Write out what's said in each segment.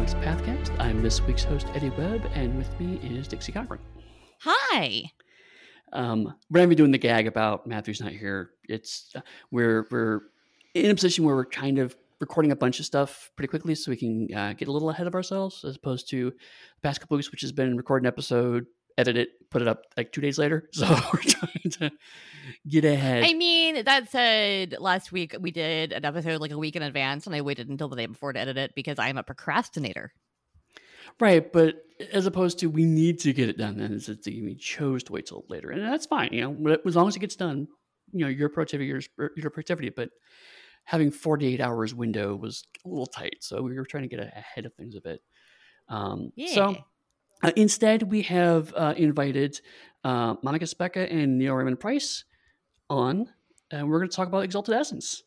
Onyx Pathcast. I'm this week's host, Eddie Webb, and with me is Dixie Cochran. Hi. Um, we're gonna be doing the gag about Matthew's not here. It's uh, we're we're in a position where we're kind of recording a bunch of stuff pretty quickly, so we can uh, get a little ahead of ourselves, as opposed to the past couple weeks, which has been recording an episode, edit it, put it up like two days later. So we're trying to get ahead. I mean, that said, last week we did an episode like a week in advance, and I waited until the day before to edit it because I'm a procrastinator. Right, but as opposed to we need to get it done, then it's, it's we chose to wait till later, and that's fine. You know, as long as it gets done, you know, your productivity, your, your productivity. But having forty eight hours window was a little tight, so we were trying to get ahead of things a bit. Um, Yeah. So uh, instead, we have uh, invited uh, Monica Speca and Neil Raymond Price on, and we're going to talk about Exalted Essence.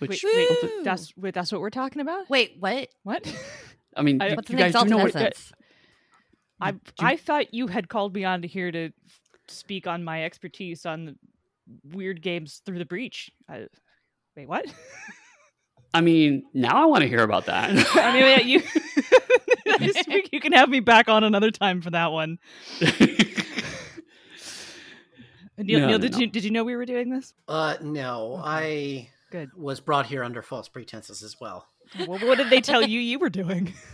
Which Wait, wait, that's wait, that's what we're talking about. Wait, what? What? I mean, I- you, What's you an guys do exalted know what essence? I do- I thought you had called me on to here to speak on my expertise on the weird games through the breach. I, wait, what? I mean, now I want to hear about that. I mean, yeah, you. this week you can have me back on another time for that one. Neil, No, Neil no, did no. you did you know we were doing this? Uh, no, I Good. was brought here under false pretenses as well. Well, what did they tell you you were doing?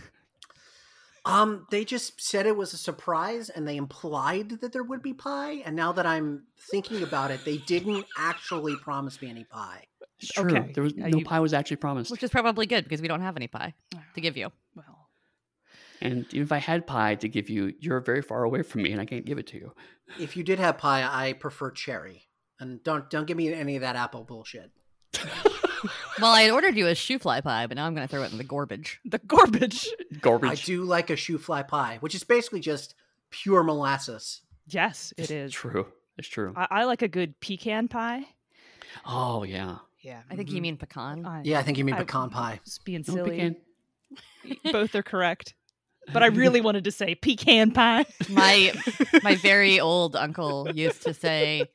Um, they just said it was a surprise, and they implied that there would be pie. And now that I'm thinking about it, they didn't actually promise me any pie. It's true. Okay. There was Uh, no you- pie was actually promised. Which is probably good because we don't have any pie to give you. Well, And even if I had pie to give you, you're very far away from me, and I can't give it to you. If you did have pie, I prefer cherry, and don't don't give me any of that apple bullshit. Well, I had ordered you a shoofly pie, but now I'm going to throw it in the garbage. the garbage. Garbage. I do like a shoofly pie, which is basically just pure molasses. Yes, it It's is. true. It's true. I, I like a good pecan pie. oh yeah. Yeah, I think you mm-hmm. mean pecan. I, Yeah, I think you mean I- pecan pie. Just being No silly. pecan. Both are correct. But I really wanted to say pecan pie. my my very old uncle used to say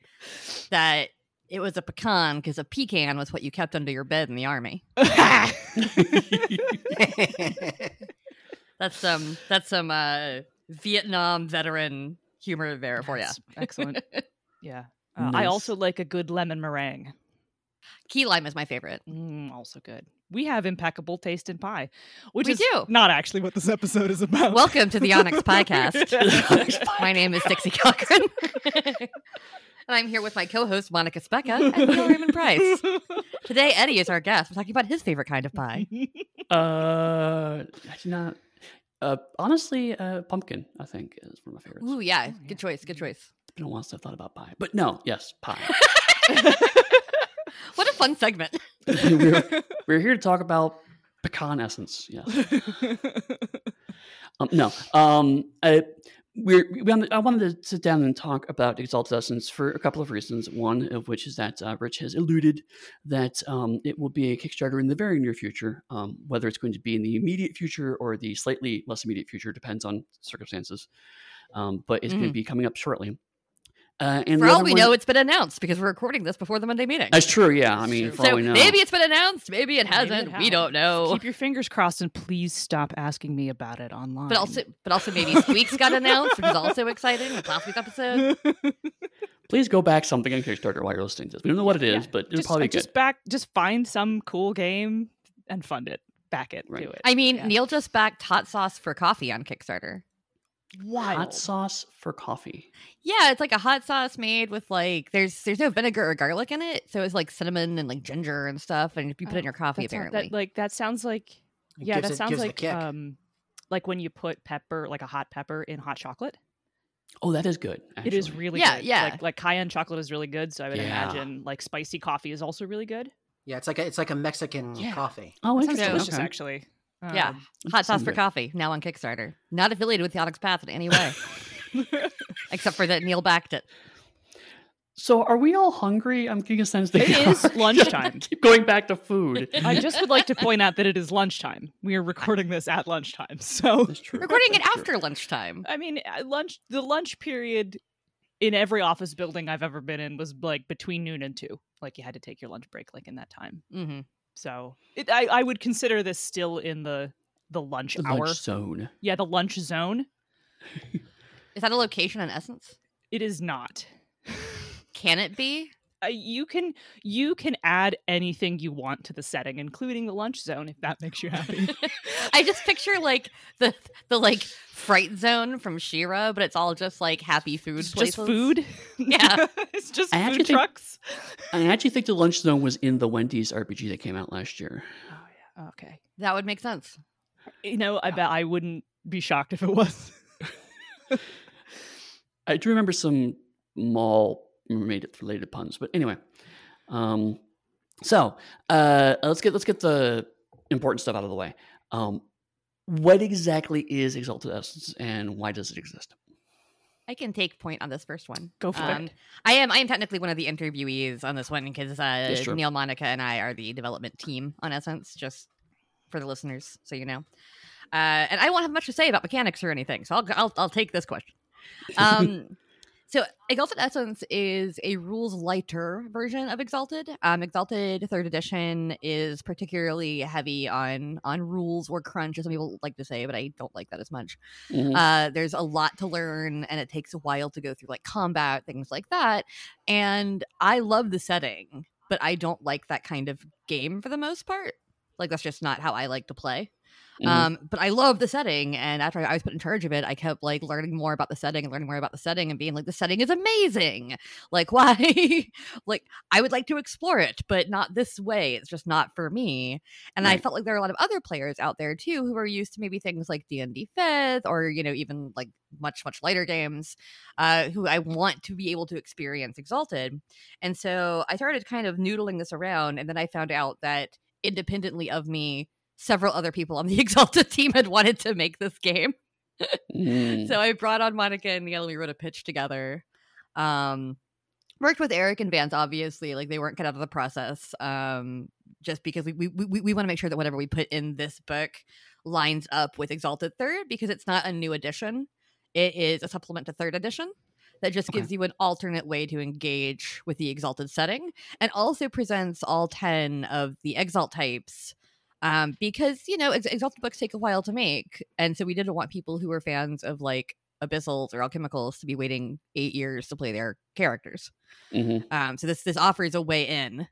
that it was a pecan because a pecan was what you kept under your bed in the army. That's some that's some uh, Vietnam veteran humor there for you. Excellent. Yeah. Uh, I also like a good lemon meringue. Key lime is my favorite. Mm, also good. We have impeccable taste in pie, which We is do. not actually what this episode is about. Welcome to the Onyx Podcast. My name is Dixie Cochran. and I'm here with my co-host Monica Speca and Neil Raymond Price. Today Eddie is our guest. We're talking about his favorite kind of pie. Uh, actually not. Uh, honestly, uh, pumpkin. I think is one of my favorites. Ooh, yeah, yeah. good choice, good choice. It's been a while since I've thought about pie, but no, yes, pie. What a fun segment. We're, here to talk about pecan essence. Yes. Um, no. Um, I, we're, we, wanted- I wanted to sit down and talk about Exalted Essence for a couple of reasons. One of which is that uh, Rich has alluded that um, it will be a Kickstarter in the very near future. Um, whether it's going to be in the immediate future or the slightly less immediate future depends on circumstances. Um, but it's going to be coming up shortly. Uh, and For all we one- know, it's been announced because we're recording this before the Monday meeting. that's true. Yeah, I mean, true. for all So we know, maybe it's been announced, maybe it Maybe it hasn't. we hasn't. don't know. Keep your fingers crossed and please stop asking me about it online. But also, but also maybe Squeaks got announced, which is also exciting. With last week's episode. please go back something on Kickstarter while you're listening to this. We don't know what it is, Yeah, but it'll just, probably just good. back, just find some cool game and fund it. Back it. Right. Do it. I mean, Yeah. Neil just backed hot sauce for coffee on Kickstarter. Hot sauce for coffee. Yeah, it's like a hot sauce made with like there's there's no vinegar or garlic in it, so it's like cinnamon and like ginger and stuff, and if you put it in your coffee, That sound- apparently. that, like that sounds like It yeah, that it- sounds like um, like when you put pepper, like a hot pepper, in hot chocolate. Oh, that is good. It is really Yeah, good. yeah. Like, like cayenne chocolate is really good, so I would Yeah. imagine like spicy coffee is also really good. Yeah, it's like a, it's like a Mexican Yeah. coffee. Oh, That interesting. delicious, okay. actually. Yeah. Um, hot sauce for coffee now on Kickstarter. Not affiliated with the Onyx Path in any way, except for that Neil backed it. So, are we all hungry? I'm getting a sense that It we is lunchtime. Keep going back to food. I just would like to point out that it is lunchtime. We are recording this at lunchtime, so That's true. Recording it That's true. after lunchtime. I mean, uh, lunch. The lunch period in every office building I've ever been in was like between noon and two. Like you had to take your lunch break like in that time. hmm So it, I, I would consider this still in the the lunch The hour. lunch zone. Yeah, the lunch zone. Is that a location in essence? It is not. Can it be? Uh, you can you can add anything you want to the setting, including the lunch zone, if that makes you happy. I just picture like the the like fright zone from She-Ra, but it's all just like happy food it's places. just food. Yeah. it's just I food actually think- trucks. I actually think the lunch zone was in the Wendy's RPG that came out last year. Oh yeah. Okay. That would make sense. You know, I bet I wouldn't be shocked if it was. I do remember some mall related related puns, but anyway. Um, so uh, let's get let's get the important stuff out of the way. Um, what exactly is Exalted Essence, and why does it exist? I can take point on this first one. Go for Um, it. I am I am technically one of the interviewees on this one because uh. Neil, Monica, and I are the development team on Essence. Just for the listeners, so you know. Uh, and I won't have much to say about mechanics or anything, so I'll I'll, I'll take this question. Um, so Exalted Essence is a rules lighter version of Exalted. Um, Exalted Third Edition is particularly heavy on on rules or crunch, as some people like to say, but I don't like that as much. Mhm. Uh, there's a lot to learn, and it takes a while to go through like combat things like that. And I love the setting, but I don't like that kind of game for the most part. Like that's just not how I like to play. Mhm. Um, but I love the setting, and after I was put in charge of it, I kept like learning more about the setting and learning more about the setting and being like, the setting is amazing. Like, why? like, I would like to explore it, but not this way. It's just not for me. And I felt like there are a lot of other players out there too who are used to maybe things like D and D Fifth, or you know, even like much much lighter games, uh, who I want to be able to experience Exalted. And so I started kind of noodling this around, and then I found out that independently of me several other people on the Exalted team had wanted to make this game. Mm. So I brought on Monica and Neil. and We wrote a pitch together. Um, worked with Eric and Vance, obviously. Like they weren't cut out of the process. Um, just because we we we, we want to make sure that whatever we put in this book lines up with Exalted Third because it's not a new edition. It is a supplement to Third Edition that just Okay. gives you an alternate way to engage with the Exalted setting and also presents all 10 of the Exalt types um, because you know ex- exalted books take a while to make and so we didn't want people who were fans of like abyssals or alchemicals to be waiting eight years to play their characters Mhm. um, so this this offers a way in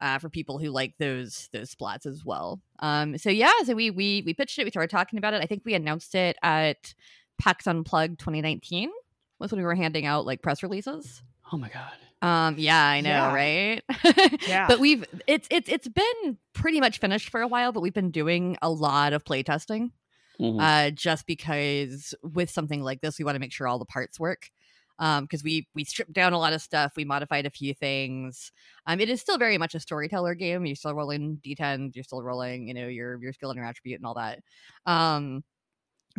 uh, for people who like those those splats as well um, so yeah so we we we pitched it we started talking about it i think we announced it at pax unplugged 2019 was when we were handing out like press releases Oh my god. Um yeah i know Yeah. right Yeah. but we've it's it's it's been pretty much finished for a while but we've been doing a lot of play testing Mhm. uh just because with something like this we want to make sure all the parts work um because we we stripped down a lot of stuff we modified a few things um it is still very much a storyteller game you're still rolling d10 you're still rolling you know your your skill and your attribute and all that um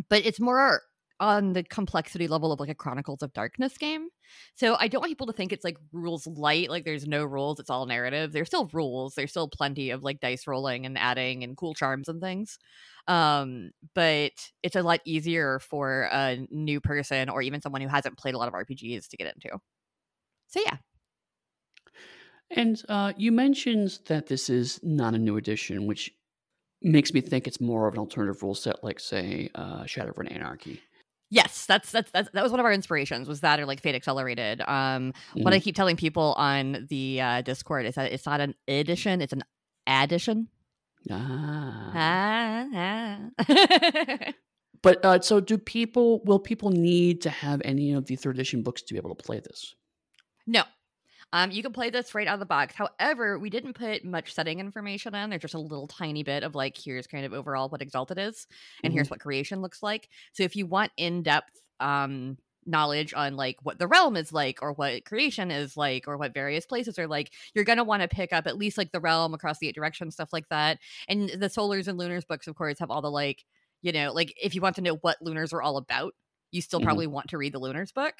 but it's more on the complexity level of like a chronicles of darkness game. So i don't want people to think it's like rules light like there's no rules it's all narrative. There's still rules there's still plenty of like dice rolling and adding and cool charms and things um but it's a lot easier for a new person or even someone who hasn't played a lot of rpgs to get into. So yeah. And uh, you mentioned that this is not a new edition, which makes me think it's more of an alternative rule set, like say uh, Shadowrun Anarchy. Yes that's, that's that's that was one of our inspirations was that or like fate accelerated um what i keep telling people on the uh discord is that it's not an edition it's an addition Ah. ah, ah. But uh, so, do people? Will people need to have any of the third edition books to be able to play this? No. Um, you can play this right out of the box. However, we didn't put much setting information in. There's just a little tiny bit of like, here's kind of overall what Exalted is, and here's what creation looks like. So if you want in depth um, knowledge on like what the realm is like, or what creation is like, or what various places are like, you're gonna want to pick up at least like the realm across the eight directions, stuff like that. And the Solars and Lunars books, of course, have all the like, you know, like if you want to know what Lunars are all about, you still Mhm. probably want to read the Lunars book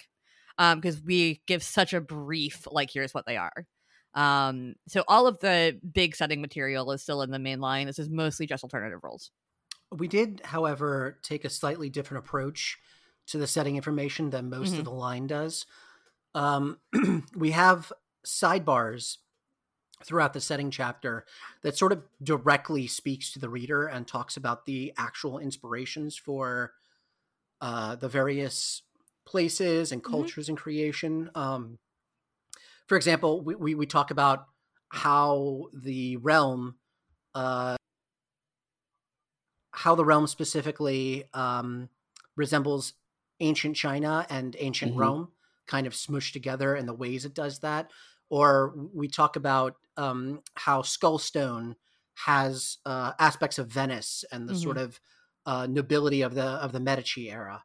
um because we give such a brief like here's what they are um so all of the big setting material is still in the main line this is mostly just alternative roles We did, however, take a slightly different approach to the setting information than most Mhm. of the line does. Um, we have sidebars throughout the setting chapter that sort of directly speaks to the reader and talks about the actual inspirations for uh, the various places and Mhm. cultures and creation. Um, for example, we, we, we talk about how the realm, uh, how the realm specifically um, resembles ancient China and ancient Mhm. Rome, kind of smushed together and the ways it does that. Or we talk about um, how Skullstone has uh, aspects of Venice and the sort of uh, nobility of the of the Medici era.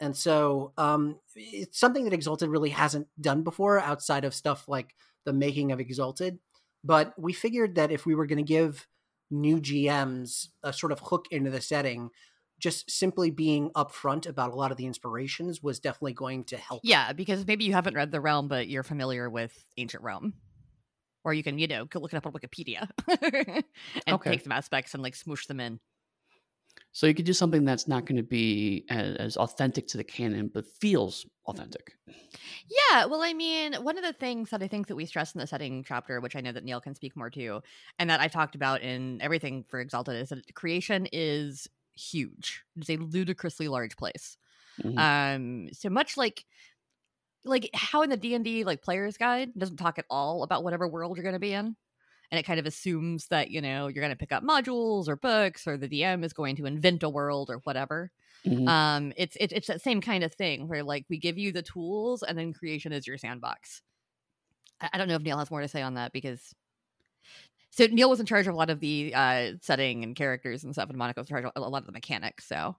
And so um, it's something that Exalted really hasn't done before outside of stuff like the making of Exalted. But we figured that if we were going to give new GMs a sort of hook into the setting, just simply being upfront about a lot of the inspirations was definitely going to help. Yeah, because maybe you haven't read the realm, but you're familiar with ancient Rome. Or you can, you know, go look it up on Wikipedia and Okay. take some aspects and like smoosh them in. So you could do something that's not going to be as, as authentic to the canon, but feels authentic. Yeah, well, I mean, one of the things that I think that we stress in the setting chapter, which I know that Neil can speak more to, and that I've talked about in everything for Exalted, is that creation is huge. It's a ludicrously large place. Mhm. Um, so much like like how in the D and D like player's guide doesn't talk at all about whatever world you're going to be in, and it kind of assumes that you know you're going to pick up modules or books, or the DM is going to invent a world or whatever. Mhm. um it's it, it's that same kind of thing where like we give you the tools and then creation is your sandbox. I, I don't know if neil has more to say on that because so neil was in charge of a lot of the uh setting and characters and stuff and monica was in charge of a lot of the mechanics so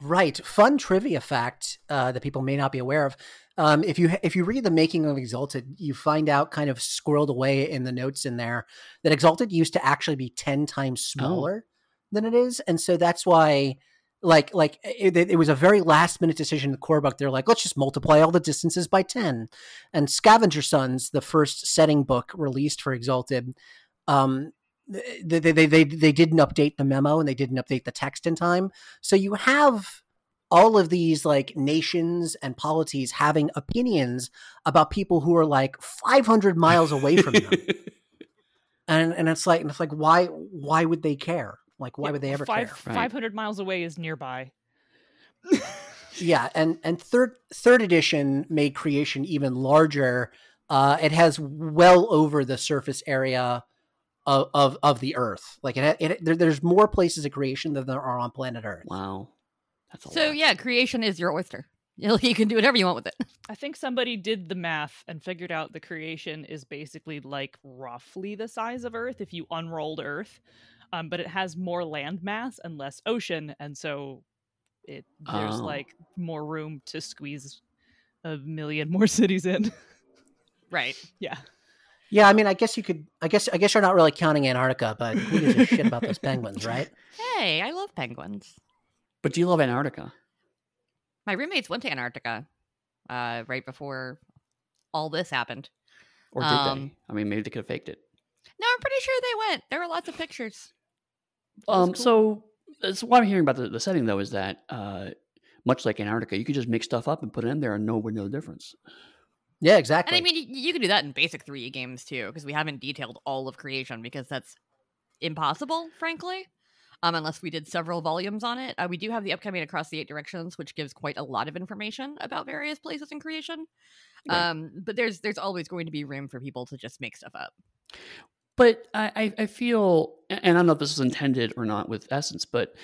Right. Fun trivia fact uh, that people may not be aware of. Um, if you if you read the making of Exalted, you find out kind of squirreled away in the notes in there that Exalted used to actually be ten times smaller than it is, and so that's why. Like, like it, it was a very last minute decision in the core book. They're like, let's just multiply all the distances by ten. And Scavenger Sons, the first setting book released for Exalted, um, they, they, they, they, they didn't update the memo and they didn't update the text in time. So you have all of these like nations and polities having opinions about people who are like 500 miles away from them. and and it's like and it's like why why would they care? Like why Yeah, would they ever five, care? Right. 500 miles away is nearby. Yeah, and and third third edition made creation even larger. Uh, it has well over the surface area of of, of the Earth. Like it, it there, there's more places of creation than there are on planet Earth. wow. That's a so lot. yeah creation is your oyster you you can do whatever you want with it I think somebody did the math and figured out the creation is basically like roughly the size of Earth if you unrolled Earth, um, but it has more land mass and less ocean, and so it there's Oh. like more room to squeeze a million more cities in. right yeah, Yeah, I mean, I guess you could. I guess I guess you're not really counting Antarctica, but who gives a shit about those penguins, right? hey i love penguins But do you love Antarctica? my roommates went to antarctica uh right before all this happened Or did Um, they? I mean, maybe they could have faked it. no i'm pretty sure they went there were lots of pictures Um, cool. so that's what I'm hearing about the, the setting though is that uh, much like Antarctica, you could just make stuff up and put it in there and no one would know the difference. Yeah, exactly. And I mean, you, you can do that in basic 3E games too, because we haven't detailed all of creation because that's impossible, frankly. Um, unless we did several volumes on it. Uh, we do have the upcoming Across the Eight Directions, which gives quite a lot of information about various places in creation. Right. Um, but there's there's always going to be room for people to just make stuff up. But I, I, I feel, and I don't know if this was intended or not with Essence, but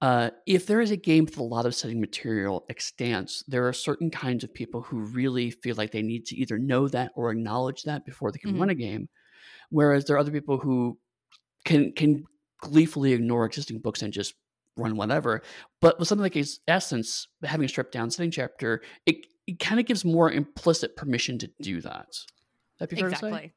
uh, if there is a game with a lot of setting material extants, there are certain kinds of people who really feel like they need to either know that or acknowledge that before they can Mhm. run a game. Whereas there are other people who can can gleefully ignore existing books and just run whatever. But with something like Es- Essence, having a stripped down setting chapter, it, it kind of gives more implicit permission to do that. That'd be fair to say? Exactly.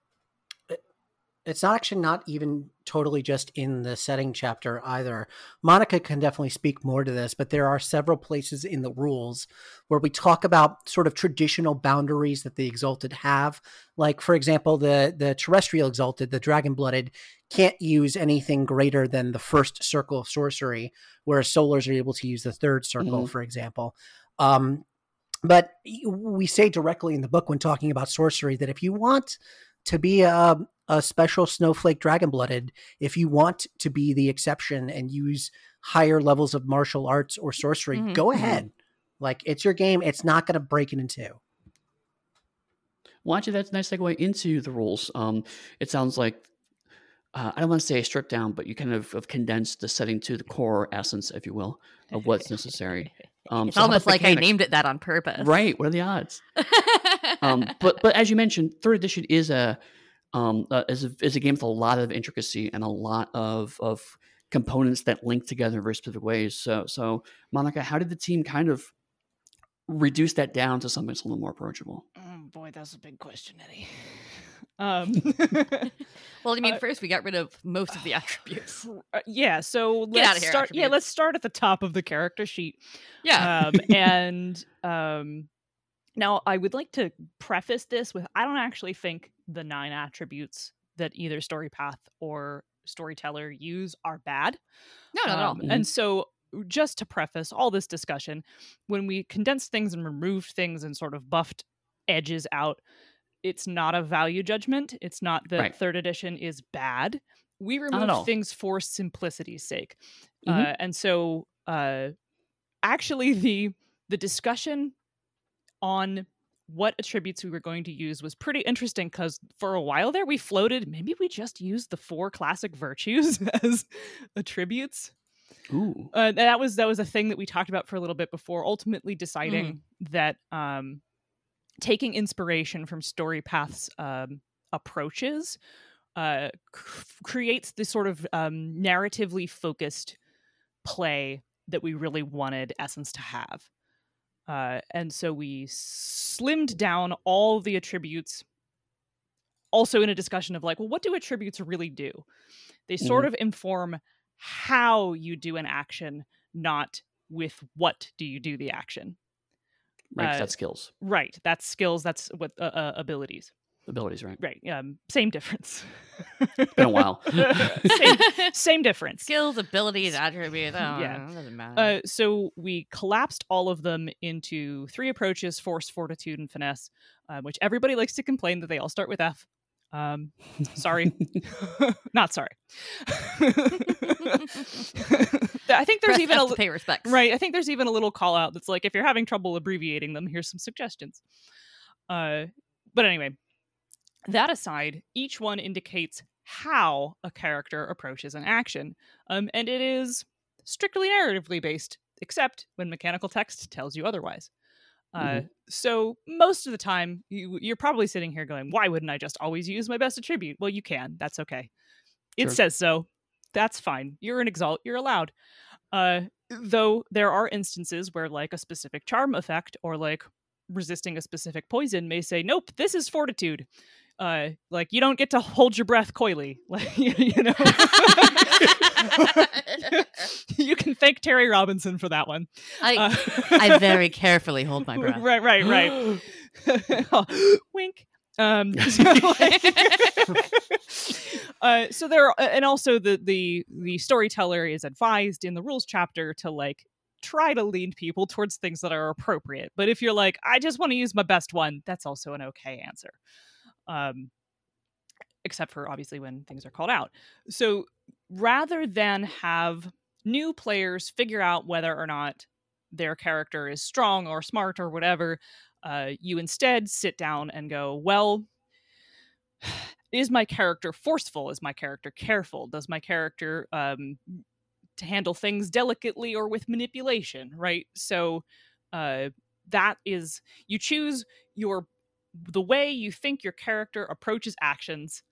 It's not actually not even totally just in the setting chapter either. Monica can definitely speak more to this, but there are several places in the rules where we talk about sort of traditional boundaries that the exalted have. Like, for example, the the terrestrial exalted, the dragon blooded, can't use anything greater than the first circle of sorcery, whereas solars are able to use the third circle, Mhm. for example. Um, but we say directly in the book when talking about sorcery that if you want to be a, a special snowflake dragon blooded if you want to be the exception and use higher levels of martial arts or sorcery Mhm, go mhm. ahead like it's your game it's not going to break it in two Well, actually, that's a nice segue into the rules. Um, it sounds like uh, I don't want to say stripped down, but you kind of have condensed the setting to the core essence, if you will, of what's necessary. Um, It's so almost like I named it that on purpose. Right. What are the odds? um, but but as you mentioned, third edition is a um, uh, is a, is a game with a lot of intricacy and a lot of of components that link together in very specific ways. So so Monica, how did the team kind of reduce that down to something that's a little more approachable? Oh boy, that's a big question, Eddie. Um, well, I mean, Uh, first we got rid of most of the attributes. uh, yeah, so Get let's outta here, start. Yeah, let's start at the top of the character sheet. Yeah. um, and um, now I would like to preface this with I don't actually think the nine attributes that either story path or storyteller use are bad. no, not at all. Um, And so, just to preface all this discussion, when we condensed things and removed things and sort of buffed edges out, it's not a value judgment. It's not that Right. third edition is bad. We at removed things for simplicity's sake, Mhm. uh, and so uh, actually the the discussion on what attributes we were going to use was pretty interesting because for a while there we floated maybe we just used the four classic virtues as attributes. Ooh. uh, that was that was a thing that we talked about for a little bit before ultimately deciding that um taking inspiration from story paths um approaches uh c- creates this sort of um narratively focused play that we really wanted essence to have uh and so we slimmed down all the attributes also in a discussion of like well what do attributes really do? They sort of inform how you do an action not with what do you do the action. Right, uh, that's skills, right that's skills that's what uh, uh, abilities abilities, right? right um same difference Been a while. same, same difference Skills, abilities, attributes. Oh, Yeah. yeah. doesn't matter. uh, so we collapsed all of them into three approaches force fortitude and finesse uh, which everybody likes to complain that they all start with f um, sorry not sorry i think there's Press even F a to li- pay respects. Right. I think there's even a little call out that's like, if you're having trouble abbreviating them, here's some suggestions. Uh, but anyway, that aside, each one indicates how a character approaches an action, um, and it is strictly narratively based, except when mechanical text tells you otherwise. Uh, So most of the time, you, you're probably sitting here going, "Why wouldn't I just always use my best attribute?" Well, you can. That's okay. It Sure. says so. That's fine. You're an exalt. You're allowed. Uh, though there are instances where, like a specific charm effect or like resisting a specific poison, may say, "Nope, this is fortitude." Uh, like you don't get to hold your breath coyly, like you know. you can thank Terry Robinson for that one. I, Uh, I very carefully hold my breath. Right, right, right. Wink. Um, so, like- uh, so there, are, and also the the the storyteller is advised in the rules chapter to like try to lead people towards things that are appropriate. But if you're like, I just want to use my best one, that's also an okay answer. Um, except for obviously when things are called out. So rather than have new players figure out whether or not their character is strong or smart or whatever, uh, you instead sit down and go, well, is my character forceful? Is my character careful? Does my character um, to handle things delicately or with manipulation? Right. So uh, that is you choose your the way you think your character approaches actions,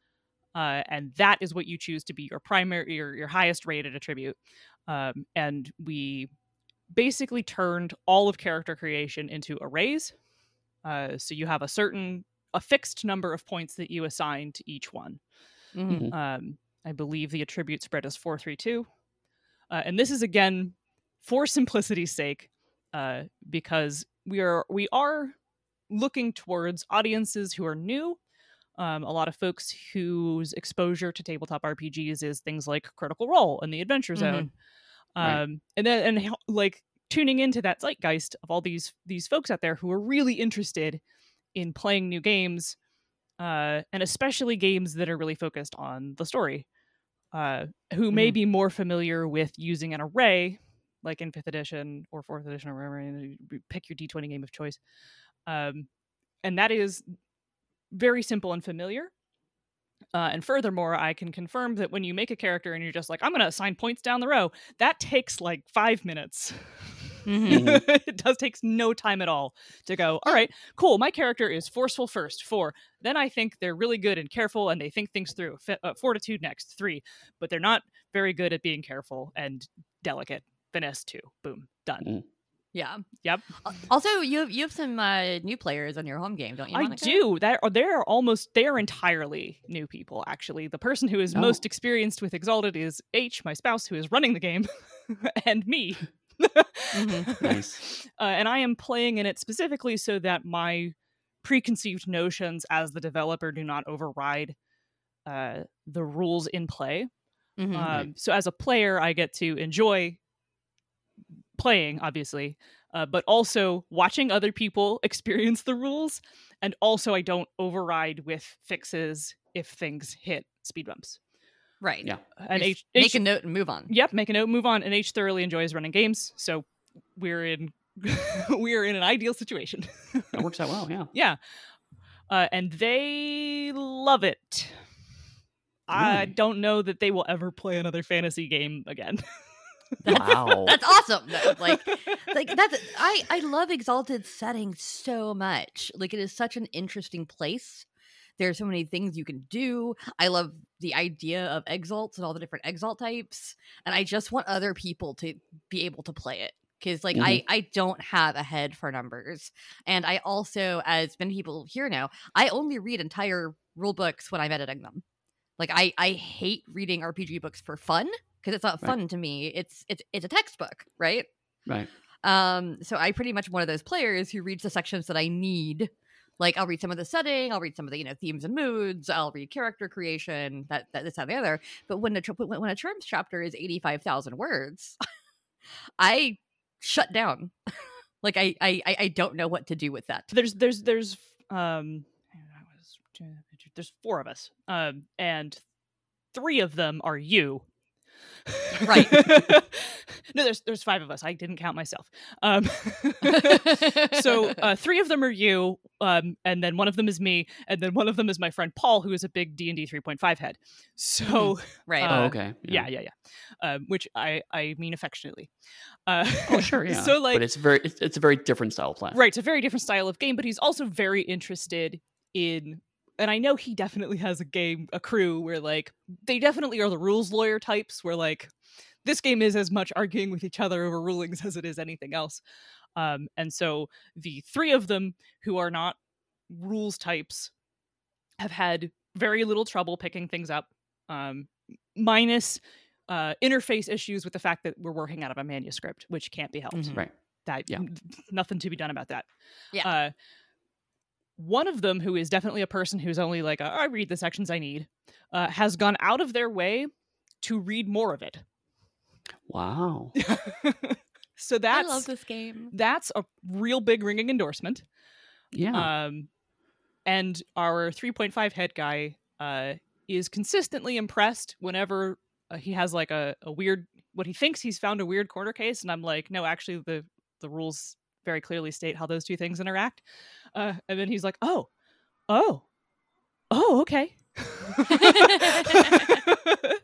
uh, and that is what you choose to be your primary your your highest rated attribute. Um, and we basically turned all of character creation into arrays. Uh, so you have a certain a fixed number of points that you assign to each one. Mhm. Um, I believe the attribute spread is four three two, uh, and this is again for simplicity's sake, uh, because we are we are looking towards audiences who are new. Um, a lot of folks whose exposure to tabletop RPGs is things like Critical Role and the Adventure Mhm. Zone, Right. um, and then and like tuning into that zeitgeist of all these these folks out there who are really interested in playing new games uh, and especially games that are really focused on the story. Uh, who may Mhm. be more familiar with using an array, like in fifth edition or fourth edition or wherever, pick your D20 game of choice. Um, and that is very simple and familiar. Uh, and furthermore, I can confirm that when you make a character and you're just like, I'm going to assign points down the row, that takes like five minutes. Mhm. it does takes no time at all to go. All right, cool. My character is forceful first, four. Then I think they're really good and careful, and they think things through. Fi- uh, fortitude next, three. But they're not very good at being careful and delicate. Finesse two. Boom, done. Mm. Yeah. Yep. Also, you have you have some uh, new players on your home game, don't you? I do. That are they're almost they're entirely new people. Actually, the person who is Oh. most experienced with Exalted is H, my spouse, who is running the game, and me. Mhm. Nice. uh, and I am playing in it specifically so that my preconceived notions as the developer do not override uh, the rules in play. Mhm. Um, so as a player, I get to enjoy playing, obviously, uh, but also watching other people experience the rules, and also I don't override with fixes if things hit speed bumps. right. Yeah. And H, make H a note and move on. Yep, make a note, move on. And H thoroughly enjoys running games, so we're in we're in an ideal situation. That works out well. Yeah. yeah, uh, and they love it. I don't know that they will ever play another fantasy game again. Wow. That's awesome. though. Like, like that's I I love Exalted setting so much. Like, it is such an interesting place. There's so many things you can do. I love the idea of exalts and all the different exalt types, and I just want other people to be able to play it because, like, I mm-hmm. I don't have a head for numbers, and I also, as many people here know, I only read entire rule books when I'm editing them. Like, I I hate reading RPG books for fun because it's not Right. fun to me. It's it's it's a textbook, right? right. Um, so I pretty much one of those players who reads the sections that I need. Like I'll read some of the setting, I'll read some of the you know themes and moods, I'll read character creation, that that this that, and the other. But when a tr- when, when a terms chapter is eighty five thousand words, I shut down. like I, I I I don't know what to do with that. there's there's there's um there's four of us um and three of them are you Right. no there's there's five of us i didn't count myself um so uh three of them are you um and then one of them is me and then one of them is my friend paul who is a big d&d 3.5 head so right. uh, oh, okay. yeah yeah yeah, Um, which i i mean affectionately uh Oh, sure. Yeah. so like but it's very, it's, it's a very different style of play. Right, it's a very different style of game, but he's also very interested in and I know he definitely has a game, a crew where like they definitely are the rules lawyer types where like this game is as much arguing with each other over rulings as it is anything else. Um, and so the three of them who are not rules types have had very little trouble picking things up, um, minus uh, interface issues with the fact that we're working out of a manuscript, which can't be helped Mhm. Right. that Yeah. nothing to be done about that. Yeah. Uh, one of them, who is definitely a person who's only like, I read the sections I need, uh, has gone out of their way to read more of it. Wow. so that's. I love this game. that's a real big ringing endorsement. Yeah. Um, and our 3.5 head guy uh, is consistently impressed whenever uh, he has like a, a weird, what he thinks he's found a weird corner case. And I'm like, no, actually, the, the rules very clearly state how those two things interact. Uh, and then he's like, oh, oh, oh, okay.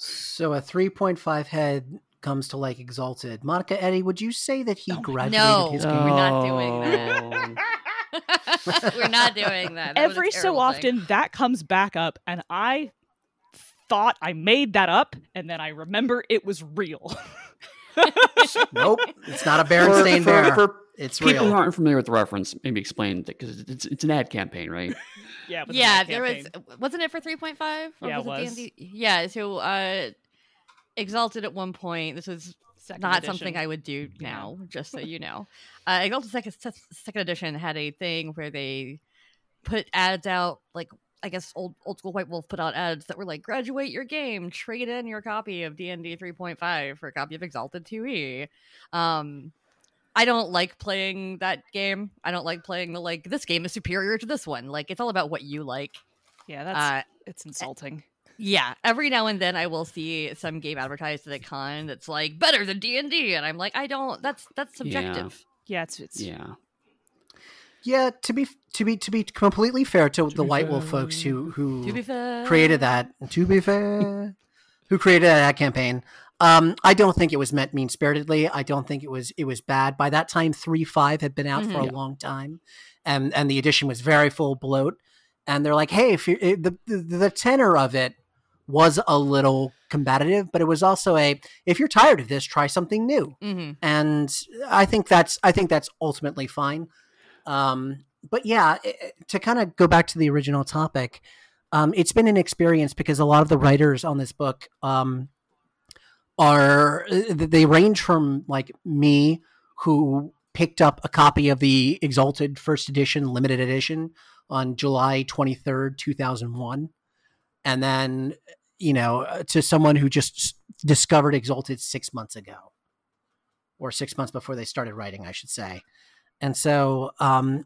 So a 3.5 head comes to like Exalted. Monica Eddie, would you say that he Oh graduated No. his We're not doing that. We're not doing that. That Every so thing. often that comes back up, and I thought I made that up, and then I remember it was real. Nope, it's not a for, Berenstain for- Bear. for it's people who aren't familiar with the reference, maybe explain it because it's it's an ad campaign, right? yeah, yeah, there was campaign. wasn't it for three point five? Yeah, it was. D&D? Yeah, so uh Exalted at one point. This was Second not edition. something I would do Yeah. now, just so you know. Uh, Exalted second second edition had a thing where they put ads out, like I guess old old school White Wolf put out ads that were like, "Graduate your game, trade in your copy of D and D three point five for a copy of Exalted two E." Um, I don't like playing that game. I don't like playing the like this game is superior to this one. Like it's all about what you like. Yeah, that's Uh, it's insulting. yeah, every now and then I will see some game advertised at a con that's like better than D and D, and I'm like, I don't. That's that's subjective. Yeah, it's it's Yeah. Yeah, to be to be to be completely fair to, the be White Wolf folks who who To be fair, created that. To be fair, who created that campaign? Um, I don't think it was meant mean spiritedly. I don't think it was it was bad. By that time, three five had been out for Mhm. a Yeah. long time, and and the edition was very full bloat. And they're like, hey, if you it, the, the the tenor of it was a little combative, but it was also a if you're tired of this, try something new hmm and I think that's I think that's ultimately fine. Um, but yeah, i- i- to kind of go back to the original topic, um, it's been an experience because a lot of the writers on this book um, are uh, they range from like me who picked up a copy of the Exalted First Edition limited edition on July twenty third, two thousand one, and then you know uh, to someone who just discovered Exalted six months ago or six months before they started writing, I should say. And so um,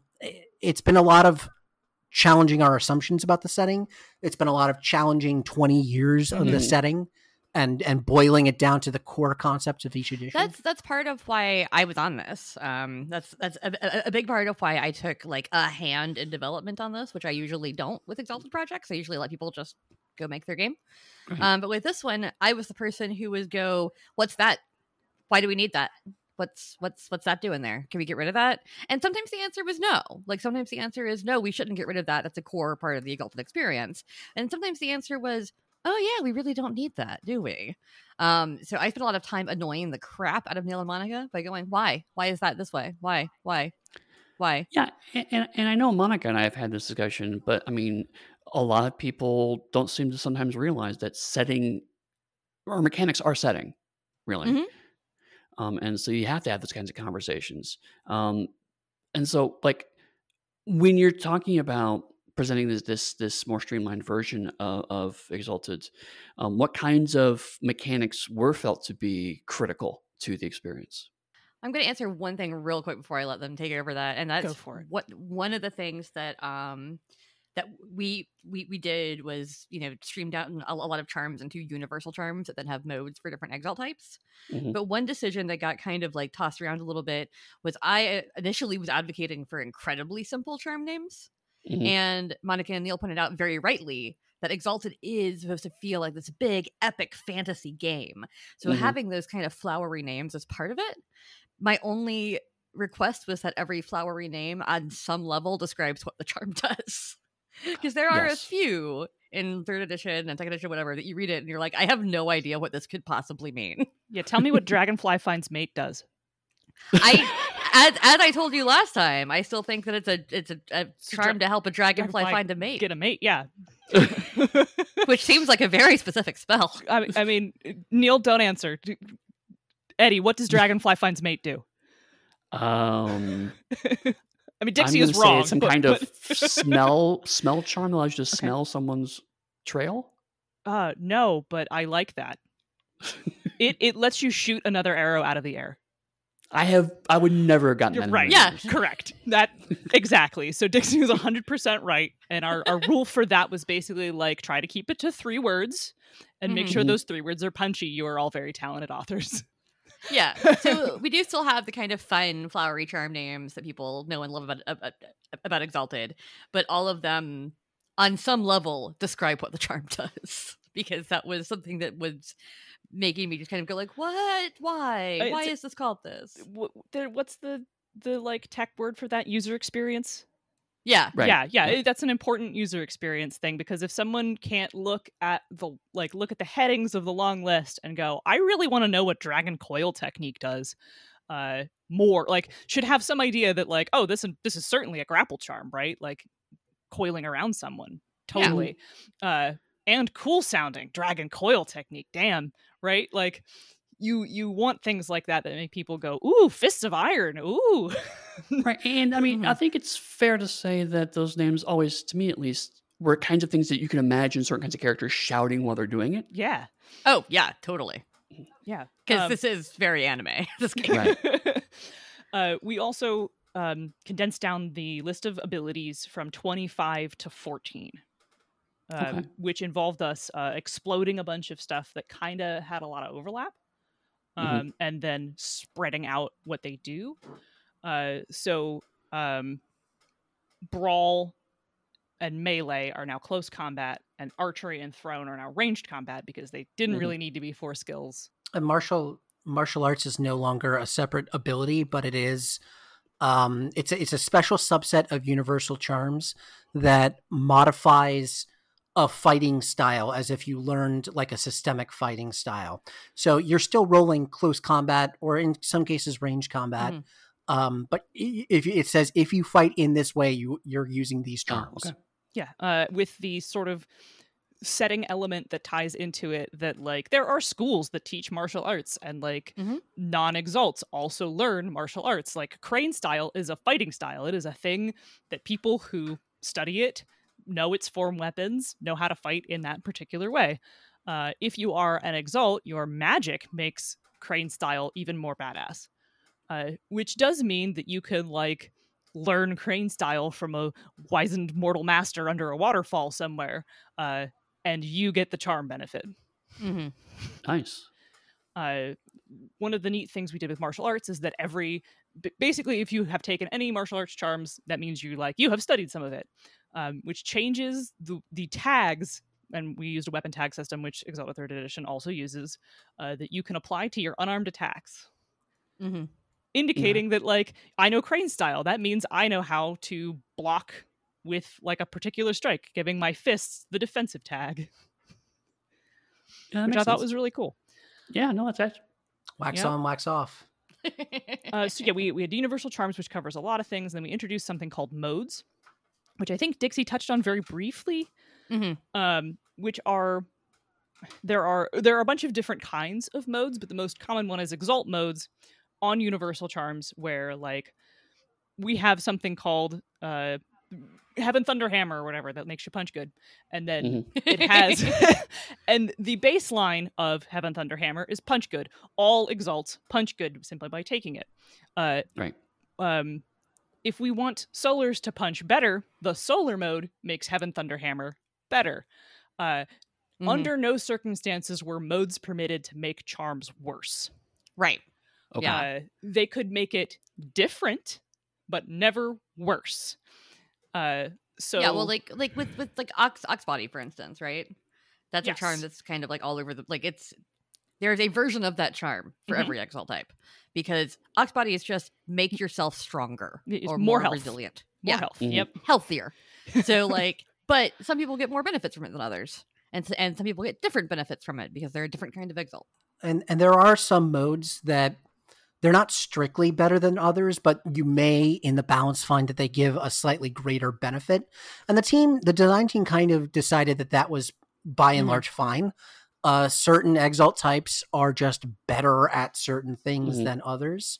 it's been a lot of challenging our assumptions about the setting. It's been a lot of challenging 20 years of the Mhm. setting and and boiling it down to the core concepts of each edition. That's that's part of why I was on this. Um, that's that's a, a, big part of why I took like a hand in development on this, which I usually don't with Exalted projects. I usually let people just go make their game. Right. Um, but with this one, I was the person who was go, "What's that? Why do we need that? What's what's what's that doing there? Can we get rid of that?" And sometimes the answer was no. Like sometimes the answer is no, we shouldn't get rid of that. That's a core part of the Exalted experience. And sometimes the answer was, "Oh yeah, we really don't need that, do we?" Um, so I spent a lot of time annoying the crap out of Neil and Monica by going, "Why? Why is that this way? Why? Why? Why?" Yeah, and, and I know Monica and I have had this discussion, but I mean, a lot of people don't seem to sometimes realize that setting or mechanics are setting, really. Mhm. Um, and so you have to have those kinds of conversations. Um, and so, like, when you're talking about presenting this this this more streamlined version of, of Exalted, um, what kinds of mechanics were felt to be critical to the experience? I'm going to answer one thing real quick before I let them take over that, and that's for it. what one of the things that um that we we we did was you know streamed out a, a lot of charms into universal charms that then have modes for different exalt types. Mhm. But one decision that got kind of like tossed around a little bit was I uh, initially was advocating for incredibly simple charm names. Mhm. And Monica and Neil pointed out very rightly that Exalted is supposed to feel like this big, epic fantasy game. So Mhm. having those kind of flowery names as part of it, my only request was that every flowery name on some level describes what the charm does. Because there are Yes. a few in third edition and second edition, whatever, that you read it and you're like, I have no idea what this could possibly mean. Yeah, tell me what Dragonfly finds mate does. I as, as I told you last time, I still think that it's a it's a, a charm to help a dragonfly, dragonfly find a mate, Get a mate, yeah. which seems like a very specific spell. I, I mean, Neil, don't answer. Eddie, what does Dragonfly finds mate do? Um, I mean, I'm Dixie is say wrong. it's some but- kind of smell smell charm allows you to Okay. smell someone's trail. Uh, no, but I like that. it it lets you shoot another arrow out of the air. I have I would never have gotten You're that. right. Yeah. Correct. That exactly. So Dixie was 100% right. And our, our rule for that was basically like try to keep it to three words and make sure Mhm. those three words are punchy. You are all very talented authors. Yeah. So we do still have the kind of fun, flowery charm names that people know and love about about, about Exalted, but all of them, on some level, describe what the charm does. Because that was something that was making me just kind of go like, "What? Why? Uh, Why is this called this?" Wh- What's the the like tech word for that user experience? Yeah. Right. Yeah, yeah, Yeah. that's an important user experience thing because if someone can't look at the like look at the headings of the long list and go, I really want to know what Dragon Coil technique does, uh, more like should have some idea that like, oh, this is this is certainly a grapple charm, right? Like coiling around someone, Yeah. totally, uh, and cool sounding Dragon Coil technique, damn, right? Like. You, you want things like that that make people go ooh fists of iron ooh right. And I mean, I Mhm. think it's fair to say that those names always, to me at least, were kinds of things that you can imagine certain kinds of characters shouting while they're doing it. yeah Oh, yeah, totally. yeah Because Um, this is very anime. This game. Right. Uh, we also um, condensed down the list of abilities from 25 to 14, um, Okay. which involved us uh, exploding a bunch of stuff that kind of had a lot of overlap, um, Mhm. and then spreading out what they do. Uh, so, um, brawl and melee are now close combat, and archery and thrown are now ranged combat because they didn't Mhm. really need to be four skills. And martial martial arts is no longer a separate ability, but it is um, it's a, it's a special subset of universal charms that modifies a fighting style as if you learned like a systemic fighting style. So you're still rolling close combat or in some cases range combat. Mhm. Um, but if it says if you fight in this way, you you're using these Oh, charms. okay. Yeah, uh, with the sort of setting element that ties into it that like there are schools that teach martial arts and like Mhm. non-exalts also learn martial arts like crane style is a fighting style it is a thing that people who study it know its form weapons know how to fight in that particular way uh, if you are an exalt your magic makes crane style even more badass uh, which does mean that you could like learn crane style from a wizened mortal master under a waterfall somewhere, uh, and you get the charm benefit. hmm Nice. Uh, one of the neat things we did with martial arts is that every basically if you have taken any martial arts charms that means you like you have studied some of it um, which changes the the tags and we used a weapon tag system which exalted third edition also uses uh, that you can apply to your unarmed attacks hmm indicating that like I know crane style. That means I know how to block with like a particular strike, giving my fists the defensive tag, Yeah, which I makes thought sense. was really cool. Yeah, no, that's actually Wax Yeah. on, wax off. Uh, so yeah, we we had universal charms, which covers a lot of things. And then we introduced something called modes, which I think Dixie touched on very briefly. Mhm. Um, which are there are there are a bunch of different kinds of modes, but the most common one is exalt modes on universal charms, where like we have something called uh, Heaven Thunder Hammer or whatever that makes you punch good, and then Mhm. it has and the baseline of heaven thunder hammer is punch good all exalts punch good simply by taking it uh Right. um if we want solars to punch better the solar mode makes heaven Thunderhammer better uh Mhm. under no circumstances were modes permitted to make charms worse right. Okay. Yeah. uh, they could make it different but never worse uh so yeah, well, like like with with like ox ox body, for instance, right? That's a charm that's kind of like all over the like it's there's a version of that charm for Mhm. every exalt type because ox body is just make yourself stronger It's or more more, health. resilient, more yeah, health Mhm. yep healthier. So like, but some people get more benefits from it than others, and s- and some people get different benefits from it because they're a different kind of exalt. and and there are some modes that they're not strictly better than others but you may in the balance find that they give a slightly greater benefit and the team the design team kind of decided that that was by and Mhm. large fine uh, certain exalt types are just better at certain things Mhm. than others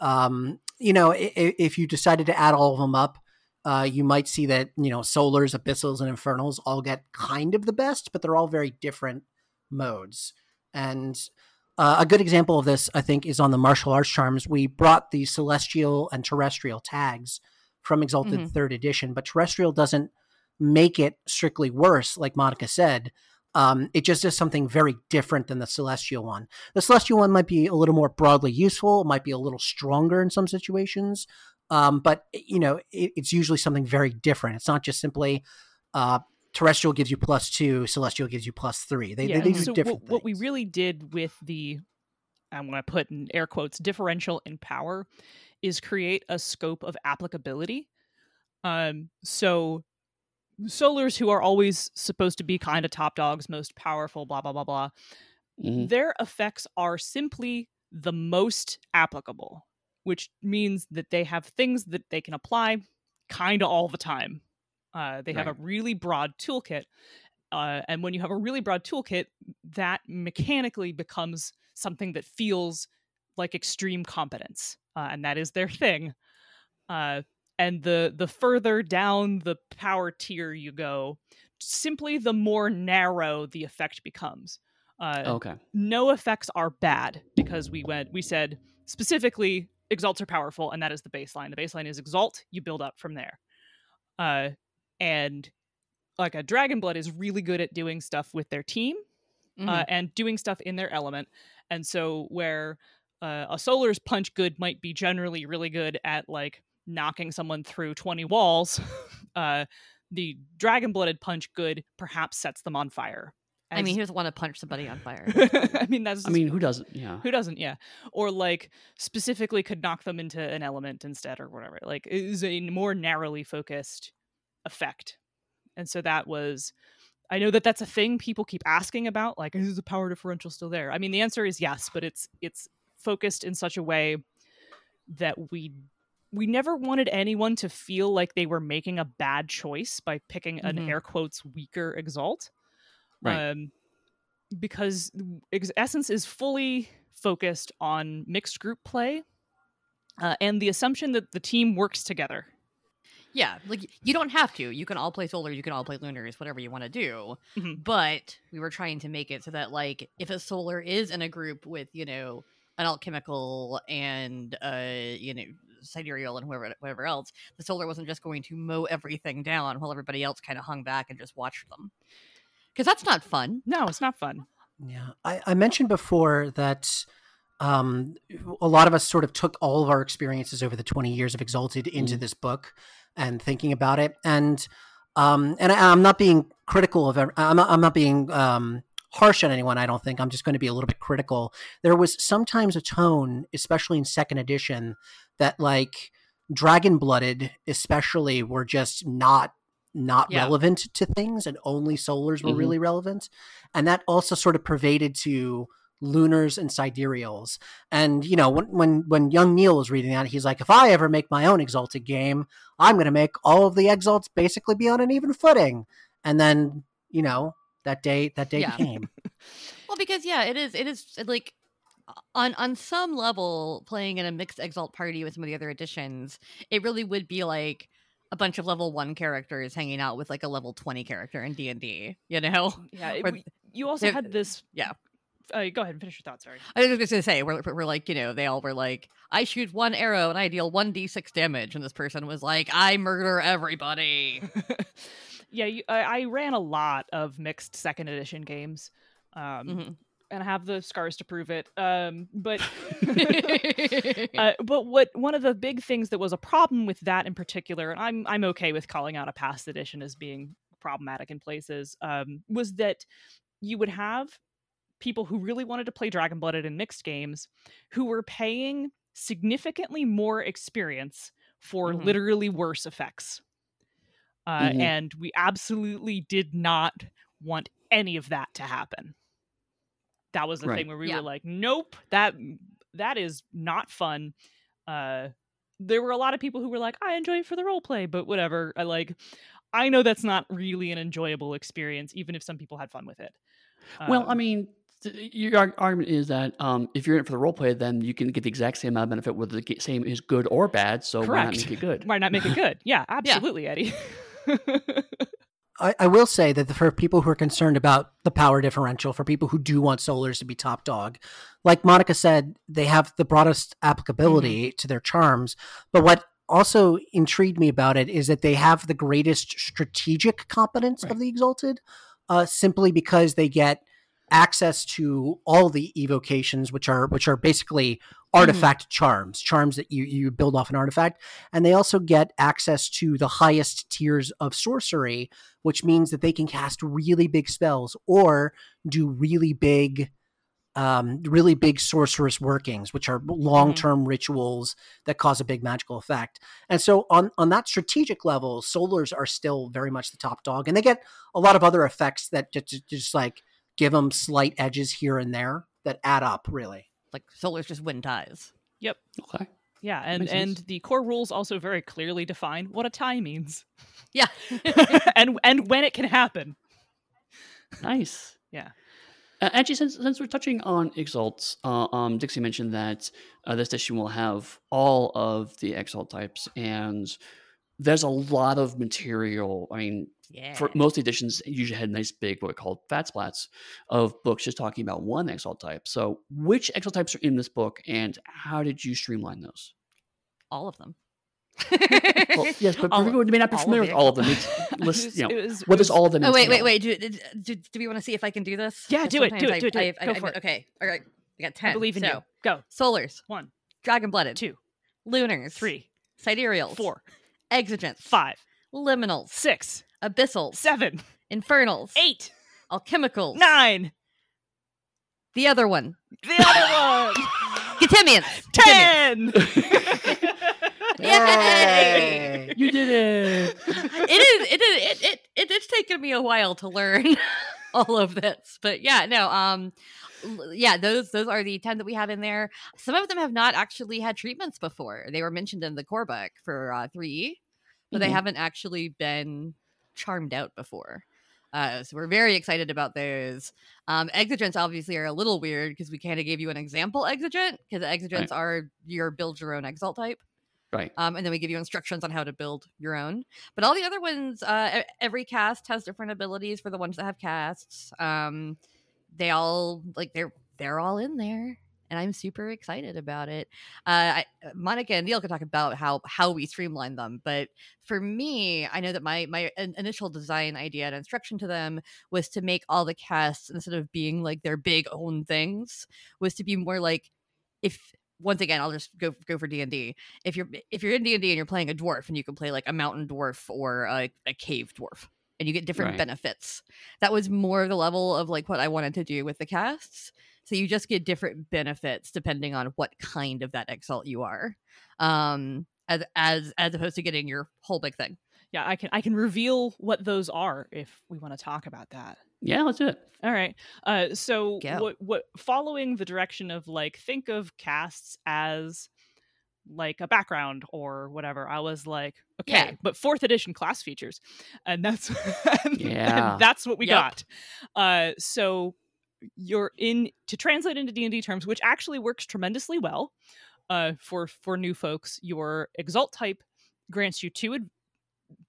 um, you know i- i- if you decided to add all of them up uh, you might see that you know solars abyssals and infernals all get kind of the best but they're all very different modes and uh, a good example of this, I think, is on the martial arts charms. We brought the celestial and terrestrial tags from Exalted Mhm. Third Edition, but terrestrial doesn't make it strictly worse, like Monica said. Um, it just does something very different than the celestial one. The celestial one might be a little more broadly useful, it might be a little stronger in some situations, um, but you know, it, it's usually something very different. It's not just simply uh, terrestrial gives you plus two, celestial gives you plus three. They, yeah, they do so different what, what we really did with the i'm going to put in air quotes differential in power is create a scope of applicability um so solars who are always supposed to be kind of top dogs most powerful blah blah blah blah Mhm. their effects are simply the most applicable which means that they have things that they can apply kind of all the time. Uh, they have a really broad toolkit uh, and when you have a really broad toolkit that mechanically becomes something that feels like extreme competence uh, and that is their thing. Uh, and the the further down the power tier you go simply the more narrow the effect becomes uh, Okay. no effects are bad because we went we said specifically exalts are powerful, and that is the baseline. The baseline is exalt. You build up from there. Uh, and like a dragon blood is really good at doing stuff with their team Mhm. uh, and doing stuff in their element. And so where uh, a solar's punch good might be generally really good at like knocking someone through 20 walls, uh, the dragon blooded punch good perhaps sets them on fire. I mean, he doesn't want to punch somebody on fire. I mean that's I mean, who doesn't? Yeah. who doesn't yeah or like specifically could knock them into an element instead or whatever like it is a more narrowly focused effect and so that was i know that that's a thing people keep asking about like is the power differential still there i mean the answer is yes but it's it's focused in such a way that we we never wanted anyone to feel like they were making a bad choice by picking an Mhm. air quotes weaker exalt Right. um, because Essence is fully focused on mixed group play uh, and the assumption that the team works together. Yeah, like you don't have to. You can all play solar, you can all play lunars, whatever you want to do. Mhm. But we were trying to make it so that like if a solar is in a group with, you know, an alchemical and uh, you know, sidereal and whoever whatever else, the solar wasn't just going to mow everything down while everybody else kind of hung back and just watched them. Cuz that's not fun. No, it's not fun. Yeah, I, I mentioned before that um, a lot of us sort of took all of our experiences over the 20 years of Exalted into Mm. this book and thinking about it. And um, and I, I'm not being critical of, I'm not, I'm not being um, harsh on anyone. I don't think I'm just going to be a little bit critical. There was sometimes a tone, especially in second edition, that like Dragon Blooded, especially, were just not not Yeah. relevant to things, and only Solars were Mhm. really relevant and that also sort of pervaded to lunars and sidereals and you know when when when young neil was reading that he's like if i ever make my own exalted game i'm going to make all of the exalts basically be on an even footing and then you know that day that day Yeah. came Well, because yeah, it is. It is like on on some level, playing in a mixed exalt party with some of the other editions, it really would be like a bunch of level one characters hanging out with like a level twenty character in D and D. You know, Yeah, it- we- you also had this. yeah. Uh, go ahead and finish your thought. Sorry. I was just gonna say we're, we're like you know they all were like I shoot one arrow and I deal one d six damage, and this person was like I murder everybody. yeah, you, I, I ran a lot of mixed second edition games, um, Mhm. And I have the scars to prove it. Um, but Mm-hmm. uh, but what one of the big things that was a problem with that in particular, and I'm I'm okay with calling out a past edition as being problematic in places, um, was that you would have people who really wanted to play Dragon Blooded in mixed games who were paying significantly more experience for Mhm. literally worse effects. Uh, Mhm. And we absolutely did not want any of that to happen. That was the Right. thing where we Yeah. were like, nope, that that is not fun. Uh, there were a lot of people who were like, I enjoy it for the role play, but whatever. I like, I know that's not really an enjoyable experience, even if some people had fun with it. Well, I Um, mean, your argument is that um, if you're in it for the role play, then you can get the exact same amount of benefit whether the same is good or bad. So Correct. why not make it good? why not make it good? Yeah, absolutely, Eddie. I, I will say that for people who are concerned about the power differential, for people who do want Solars to be top dog, like Monica said, they have the broadest applicability to their charms. But what also intrigued me about it is that they have the greatest strategic competence Right. of the Exalted, uh, simply because they get access to all the evocations, which are which are basically artifact charms, charms that you you build off an artifact, and they also get access to the highest tiers of sorcery, which means that they can cast really big spells or do really big um, really big sorcerous workings, which are long-term rituals that cause a big magical effect. And so on on that strategic level, solars are still very much the top dog, and they get a lot of other effects that just, just like give them slight edges here and there that add up. Really, like solars just win ties. Yep. Okay. yeah, and and the core rules also very clearly define what a tie means, Yeah. and and when it can happen. Nice. Yeah. Uh, actually, since since we're touching on exalts, uh, um, Dixie mentioned that uh, this edition will have all of the exalt types, and there's a lot of material. I mean, Yeah. for most editions, usually had nice big what we call fat splats of books just talking about one exalt type. So, which exalt types are in this book, and how did you streamline those? all of them. Well, yes, but All- people may not be familiar with all of them, list, you know, it was- what does all of them Oh wait, wait, wait. Do, do, do we want to see if I can do this? Yeah, do it, do it, do it, do I- it. Go I- for it. Okay, all right. I got ten. I believe in so, you. Go. Solars, One, dragon blooded, two, lunars, three, sidereals, four, exigents, five, liminals, six, abyssals, seven, infernals, eight, alchemicals, nine. the other one, The other one. Getimians, Ten. Yay! You did it. it is it is it, it, it it's taken me a while to learn all of this but yeah no um l- yeah those those are the 10 that we have in there some of them have not actually had treatments before they were mentioned in the core book for uh 3 but they Mhm. haven't actually been charmed out before uh, so we're very excited about those. Um, exigents obviously are a little weird because we kind of gave you an example exigent because exigents are your build your own exalt type. Right. Um, and then we give you instructions on how to build your own. But all the other ones, uh, every cast has different abilities for the ones that have casts. Um, they all like they're they're all in there, and I'm super excited about it. Uh, I, Monica and Neil can talk about how how we streamline them, but for me, I know that my my in- initial design idea and instruction to them was to make all the casts instead of being like their big own things, was to be more like if once again i'll just go go for d&d if you're if you're in d&d and you're playing a dwarf and you can play like a mountain dwarf or a, a cave dwarf and you get different Right. benefits that was more the level of like what i wanted to do with the casts so you just get different benefits depending on what kind of that exalt you are um as as as opposed to getting your whole big thing yeah, I can I can reveal what those are if we want to talk about that. Yeah, let's do it. All right. Uh, so Go. what what following the direction of like think of casts as like a background or whatever. I was like, okay, Yeah. but fourth edition class features, and that's and, Yeah. and that's what we Yep. got. Uh, so you're in to translate into D and D terms, which actually works tremendously well. Uh, for for new folks, your exalt type grants you two ad-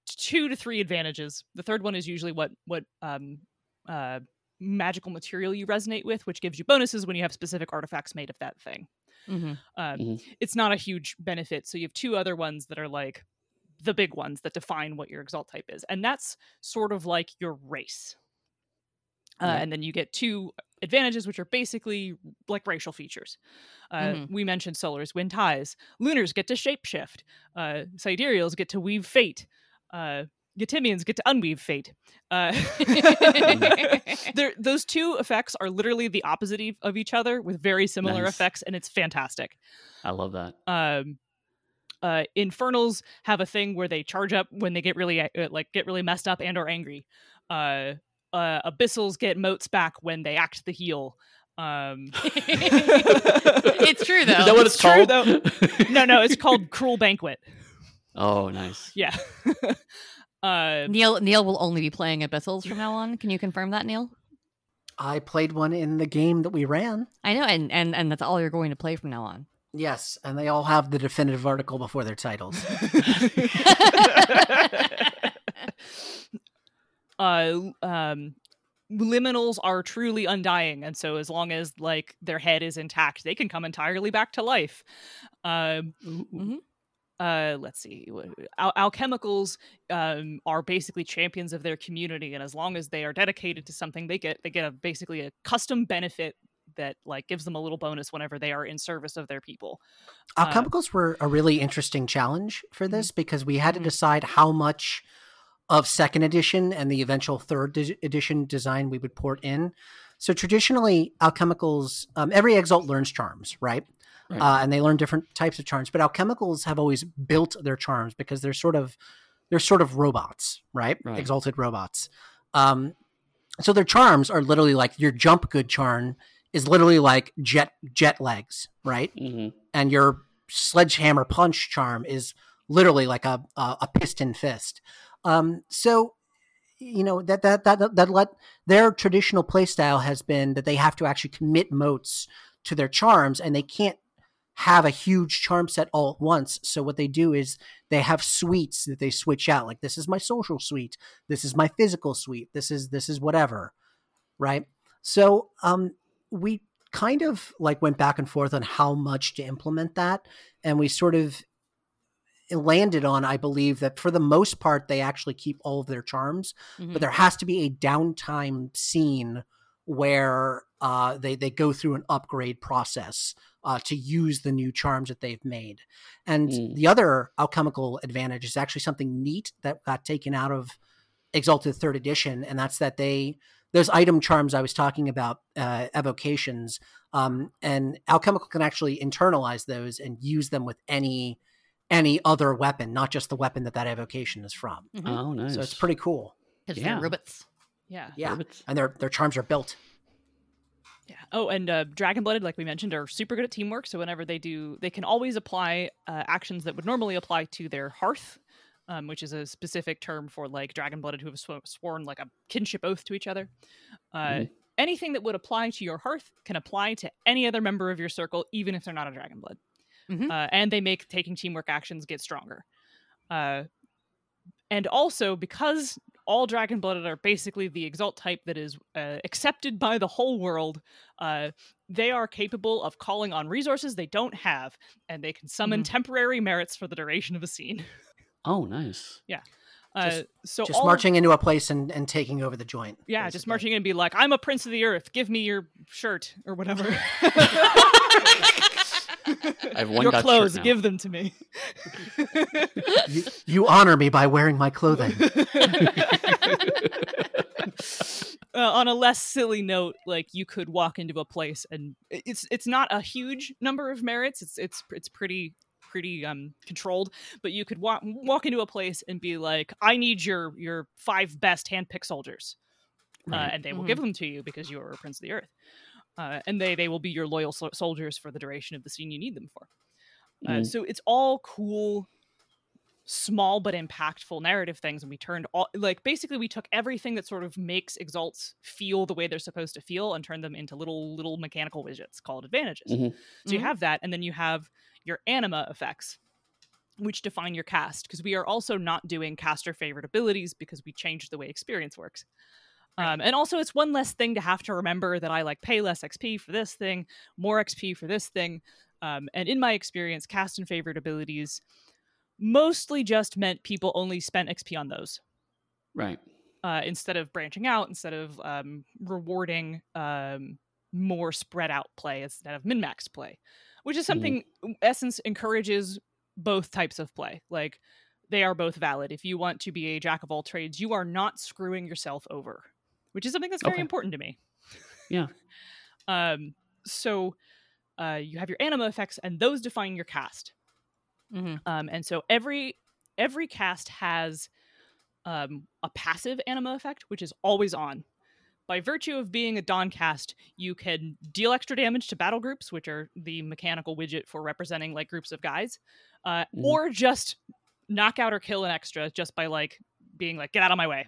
two to three advantages. The third one is usually what what um uh magical material you resonate with, which gives you bonuses when you have specific artifacts made of that thing. Mm-hmm. Uh, Mhm. It's not a huge benefit, so you have two other ones that are like the big ones that define what your exalt type is, and that's sort of like your race. Uh, Yeah. And then you get two advantages, which are basically like racial features. Uh, Mhm. We mentioned solars, wind ties. Lunars get to shapeshift. Uh, sidereals get to weave fate. Uh, Getimians get to unweave fate. Uh, those two effects are literally the opposite of each other with very similar Nice. effects, and it's fantastic. I love that. Um, uh, Infernals have a thing where they charge up when they get really uh, like get really messed up and or angry. Uh, uh, Abyssals get motes back when they act the heel. Um, it's true though Is that what It's it's, true, called? no, no, it's called Cruel Banquet. oh, nice. Yeah. Uh, neil neil will only be playing abyssals from now on can you confirm that neil I played one in the game that we ran. i know and and and that's all you're going to play from now on Yes, and they all have the definitive article before their titles. uh um liminals are truly undying and so as long as like their head is intact they can come entirely back to life um Mhm. Uh let's see al- alchemicals um are basically champions of their community and as long as they are dedicated to something they get they get a basically a custom benefit that like gives them a little bonus whenever they are in service of their people Uh, Alchemicals were a really interesting challenge for Mm-hmm. this because we had to Mhm. decide how much of second edition and the eventual third di- edition design we would port in. So traditionally, alchemicals, um, every exalt learns charms, right? Right. Uh, and they learn different types of charms. But alchemicals have always built their charms because they're sort of they're sort of robots, right? Right. Exalted robots. Um, so their charms are literally like your jump good charm is literally like jet jet legs, right? hmm and your sledgehammer punch charm is literally like a a, a piston fist. Um, so you know that that that that let their traditional playstyle has been that they have to actually commit motes to their charms, and they can't have a huge charm set all at once. So what they do is they have suites that they switch out. Like this is my social suite, this is my physical suite, this is this is whatever, right? So um, we kind of like went back and forth on how much to implement that and we sort of landed on, I believe, that for the most part, they actually keep all of their charms, Mhm. but there has to be a downtime scene where uh, they they go through an upgrade process uh, to use the new charms that they've made. And Mm. the other alchemical advantage is actually something neat that got taken out of Exalted Third Edition, and that's that they those item charms I was talking about, uh, evocations, um, and alchemical can actually internalize those and use them with any any other weapon, not just the weapon that that evocation is from. Mhm. Oh, nice. So it's pretty cool. 'Cause yeah. they're robots. Yeah. Yeah, Robots. and their their charms are built. Yeah. Oh, and uh, Dragon Blooded, like we mentioned, are super good at teamwork. So whenever they do, they can always apply uh, actions that would normally apply to their hearth, um, which is a specific term for like Dragon Blooded who have sw- sworn like a kinship oath to each other. Uh, Mhm. Anything that would apply to your hearth can apply to any other member of your circle, even if they're not a Dragon Blood. Mhm. Uh, and they make taking teamwork actions get stronger. Uh, and also because all dragon blooded are basically the exalt type that is uh, accepted by the whole world uh, they are capable of calling on resources they don't have and they can summon temporary merits for the duration of a scene Oh, nice. Yeah. Uh, Just- so just all of- marching into a place and, and taking over the joint. yeah just marching in and be like i'm a prince of the earth give me your shirt or whatever I have one your Dutch shirt clothes now. give them to me You, you honor me by wearing my clothing. uh, on a less silly note, like you could walk into a place and it's it's not a huge number of merits. It's it's it's pretty pretty um controlled, but you could walk walk into a place and be like, "I need your your five best handpicked soldiers," uh, and they will Mhm. give them to you because you are a prince of the earth, uh, and they they will be your loyal so- soldiers for the duration of the scene you need them for. Uh, Mhm. So it's all cool, small but impactful narrative things, and we turned all like basically we took everything that sort of makes exalts feel the way they're supposed to feel and turned them into little little mechanical widgets called advantages. Mhm. So you Mhm. have that, and then you have your anima effects. Which define your cast, because we are also not doing caster favorite abilities because we changed the way experience works. Um, and also, it's one less thing to have to remember that I like pay less XP for this thing, more XP for this thing. Um, and in my experience, cast and favorite abilities mostly just meant people only spent XP on those Right. uh, instead of branching out, instead of um, rewarding um, more spread out play instead of min max play, which is something Essence encourages both types of play. Like they are both valid. If you want to be a jack of all trades, you are not screwing yourself over, which is something that's very Okay. important to me. Yeah. Um. So, uh, you have your anima effects, and those define your cast. Mhm. Um, and so every every cast has um, a passive anima effect, which is always on. By virtue of being a Dawn cast, you can deal extra damage to battle groups, which are the mechanical widget for representing like groups of guys, uh, Mhm. or just knock out or kill an extra just by like being like, get out of my way.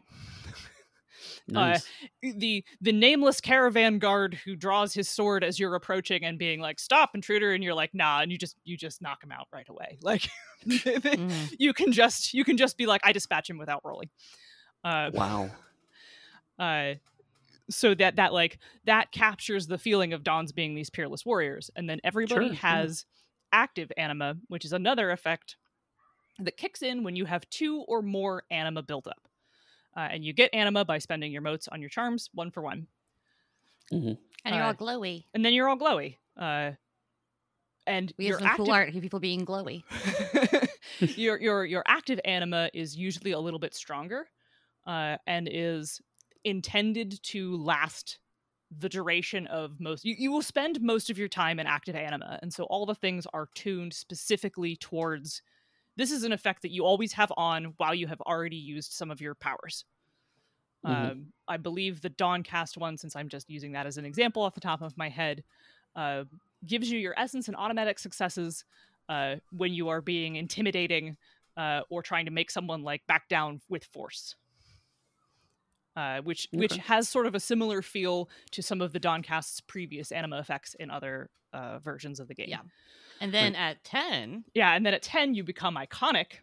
Nice. the the nameless caravan guard who draws his sword as you're approaching and being like stop intruder and you're like nah and you just you just knock him out right away like Mhm. you can just you can just be like i dispatch him without rolling uh wow. uh so that that like that captures the feeling of Dawn's being these peerless warriors and then everybody Sure, yeah. has active anima which is another effect that kicks in when you have two or more anima built up uh, and you get anima by spending your motes on your charms one for one And you're Uh, all glowy. and then you're all glowy uh and We your have some cool art of people being glowy. your your your active anima is usually a little bit stronger uh, and is intended to last the duration of most you, you will spend most of your time in active anima and so all the things are tuned specifically towards this is an effect that you always have on while you have already used some of your powers Mhm. um, i believe the dawn cast one since i'm just using that as an example off the top of my head uh, gives you your essence and automatic successes uh, when you are being intimidating uh, or trying to make someone like back down with force. Uh, which which has sort of a similar feel to some of the Dawncast's previous anima effects in other uh, versions of the game. Yeah. And then at 10, Yeah, and then at 10 you become iconic,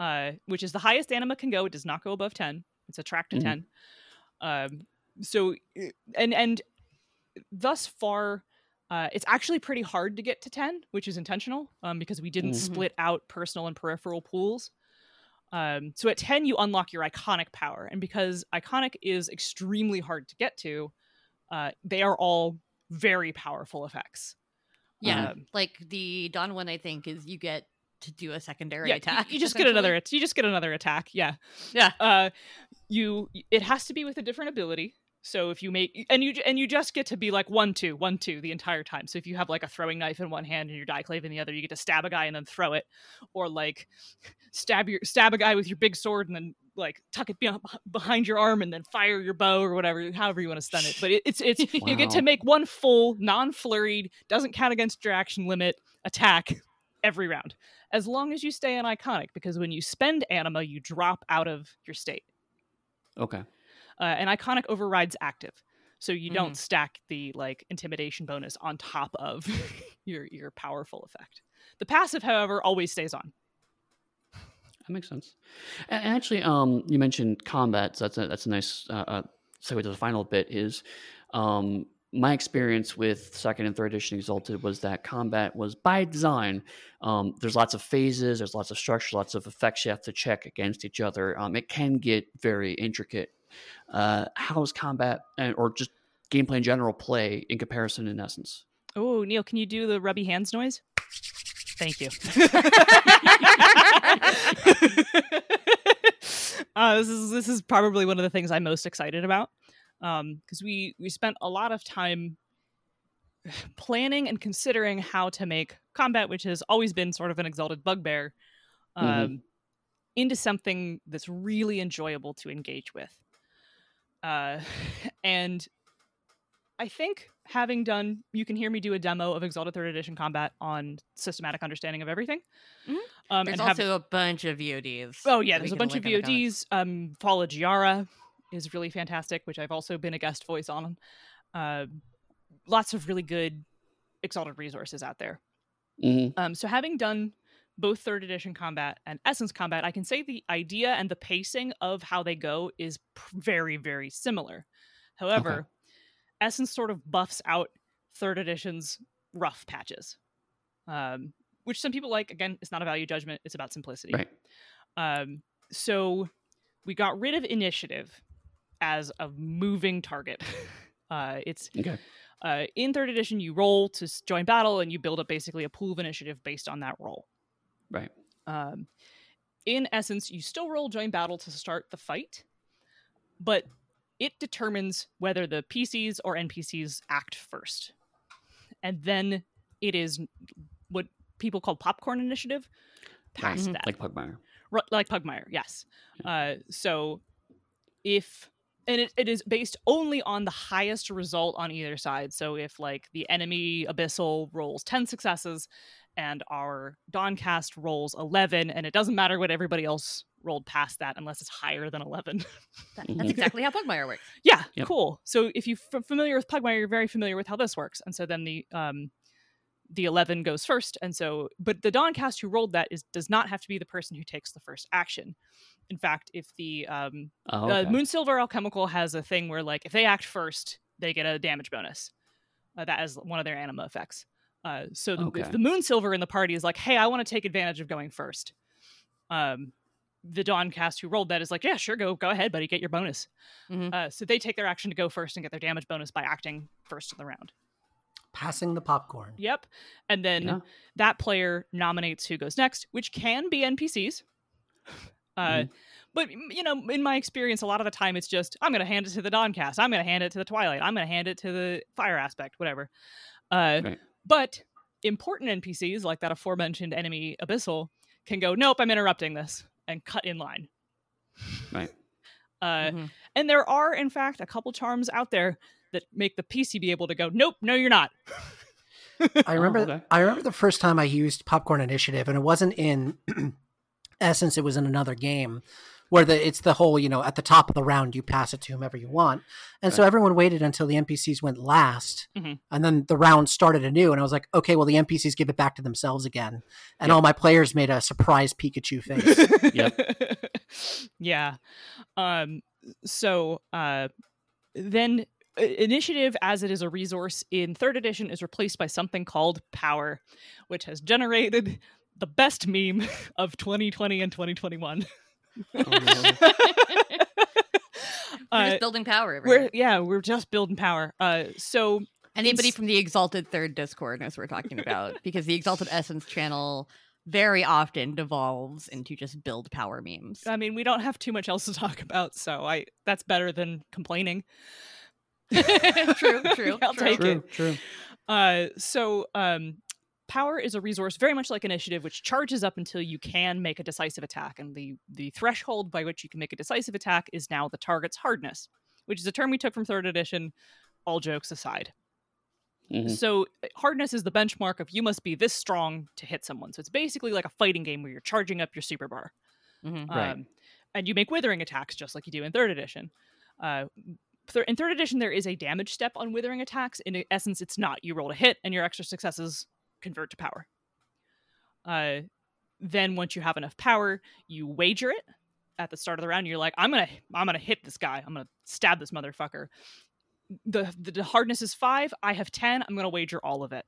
uh, which is the highest anima can go. It does not go above 10. It's a track to Mhm. 10. Um, so uh, and and thus far Uh, it's actually pretty hard to get to 10, which is intentional um, because we didn't Mhm. split out personal and peripheral pools. Um, so at 10, you unlock your iconic power. And because iconic is extremely hard to get to, uh, they are all very powerful effects. Yeah, Um, like the Dawn one, I think is you get to do a secondary yeah, attack. You, just get another. You just get another attack. Yeah. Yeah. Uh, you. It has to be with a different ability. So if you make and you and you just get to be like one two one two the entire time. So if you have like a throwing knife in one hand and your daiklave in the other, you get to stab a guy and then throw it, or like stab your stab a guy with your big sword and then like tuck it behind your arm and then fire your bow or whatever, however you want to stun it. But it, it's it's you get to make one full non flurried, doesn't count against your action limit attack every round as long as you stay on iconic because when you spend anima you drop out of your state Okay. Uh, and iconic overrides active so you Mhm. don't stack the like intimidation bonus on top of your your powerful effect the passive however always stays on That makes sense. And and actually, um, you mentioned combat. So that's a that's a nice uh, uh, segue to the final bit. Is um, my experience with second and third edition Exalted was that combat was by design. Um, there's lots of phases. There's lots of structure. Lots of effects you have to check against each other. Um, it can get very intricate. Uh, how does combat and, or just gameplay in general play in comparison? In essence, oh neil can you do the rubby hands noise thank you uh, this is this is probably one of the things I'm most excited about because we we spent a lot of time planning and considering how to make combat, which has always been sort of an exalted bugbear, um, Mhm. into something that's really enjoyable to engage with. Uh, and I think having done, you can hear me do a demo of Exalted Third Edition combat on systematic understanding of everything. Mhm. Um, There's and have- also a bunch of VODs. Oh yeah, there's a bunch of link in the comments. VODs. Um, Follow Giara is really fantastic, which I've also been a guest voice on. Uh, lots of really good exalted resources out there. hmm Um, so having done both third edition combat and essence combat, I can say the idea and the pacing of how they go is p- very, very similar. However, essence sort of buffs out third edition's rough patches, um, which some people like. Again, it's not a value judgment; it's about simplicity. right. Um, so we got rid of initiative as a moving target. Uh, it's Okay. uh, in third edition, you roll to join battle, and you build up basically a pool of initiative based on that roll. Right. Um, in essence, you still roll join battle to start the fight, but it determines whether the PCs or NPCs act first, and then it is what people call popcorn initiative. Past Mhm. that, Like Pugmire. Ru- like Pugmire, yes. Uh, so if and it, it is based only on the highest result on either side. So if like the enemy abyssal rolls 10 successes and our Dawncast rolls 11, and it doesn't matter what everybody else rolled past that unless it's higher than 11. That- Mhm. That's exactly how Pugmire works. yeah, Yep. cool. So if you're f- familiar with Pugmire, you're very familiar with how this works. And so then the um the 11 goes first and so but the dawncast who rolled that is does not have to be the person who takes the first action in fact if the um Oh, uh, okay. Moonsilver Alchemical has a thing where, like, if they act first, they get a damage bonus. Uh, that is one of their anima effects. Uh, so the, Okay. if the Moonsilver in the party is like, "Hey, I want to take advantage of going first, um, the Dawncast who rolled that is like, "Yeah, sure, go go ahead, buddy, get your bonus." Mhm. Uh, so they take their action to go first and get their damage bonus by acting first in the round. Passing the popcorn. Yep, and then Yeah. that player nominates who goes next, which can be NPCs. Uh, Mhm. But you know, in my experience, a lot of the time it's just I'm going to hand it to the Dawncast, I'm going to hand it to the Twilight, I'm going to hand it to the Fire aspect, whatever. Uh, Right. But important NPCs like that aforementioned enemy Abyssal can go, nope, I'm interrupting this, and cut in line. Right. Uh, Mhm. And there are, in fact, a couple charms out there that make the PC be able to go, nope, no, you're not. I remember. okay. I remember the first time I used Popcorn Initiative, and it wasn't in Essence. It was in another game where the it's the whole you know at the top of the round you pass it to whomever you want, and so everyone waited until the NPCs went last, Mhm. and then the round started anew, and I was like, okay, well the NPCs give it back to themselves again, and Yep. all my players made a surprise Pikachu face. yeah. Um so uh then initiative as it is a resource in third edition is replaced by something called power which has generated the best meme of 2020 and 2021 Oh, no. We're Uh, just building power. Everywhere. we're yeah we're just building power uh so Anybody from the Exalted Third Discord knows what we're talking about because the Exalted Essence channel very often devolves into just build power memes. i mean we don't have too much else to talk about so i that's better than complaining true, true, I'll true. take true, it true. Uh, so um, power is a resource very much like initiative, which charges up until you can make a decisive attack, and the the threshold by which you can make a decisive attack is now the target's hardness, which is a term we took from third edition. All jokes aside, Mhm. so uh, hardness is the benchmark of you must be this strong to hit someone. So it's basically like a fighting game where you're charging up your super bar. Mhm. Right. Um, and you make withering attacks just like you do in third edition. Uh, in third edition, there is a damage step on withering attacks. In essence, it's not. You roll a hit, and your extra successes convert to power. Uh, then once you have enough power, you wager it at the start of the round. You're like, I'm gonna, I'm gonna hit this guy. I'm gonna stab this motherfucker. The, the hardness is five. I have ten. I'm gonna wager all of it.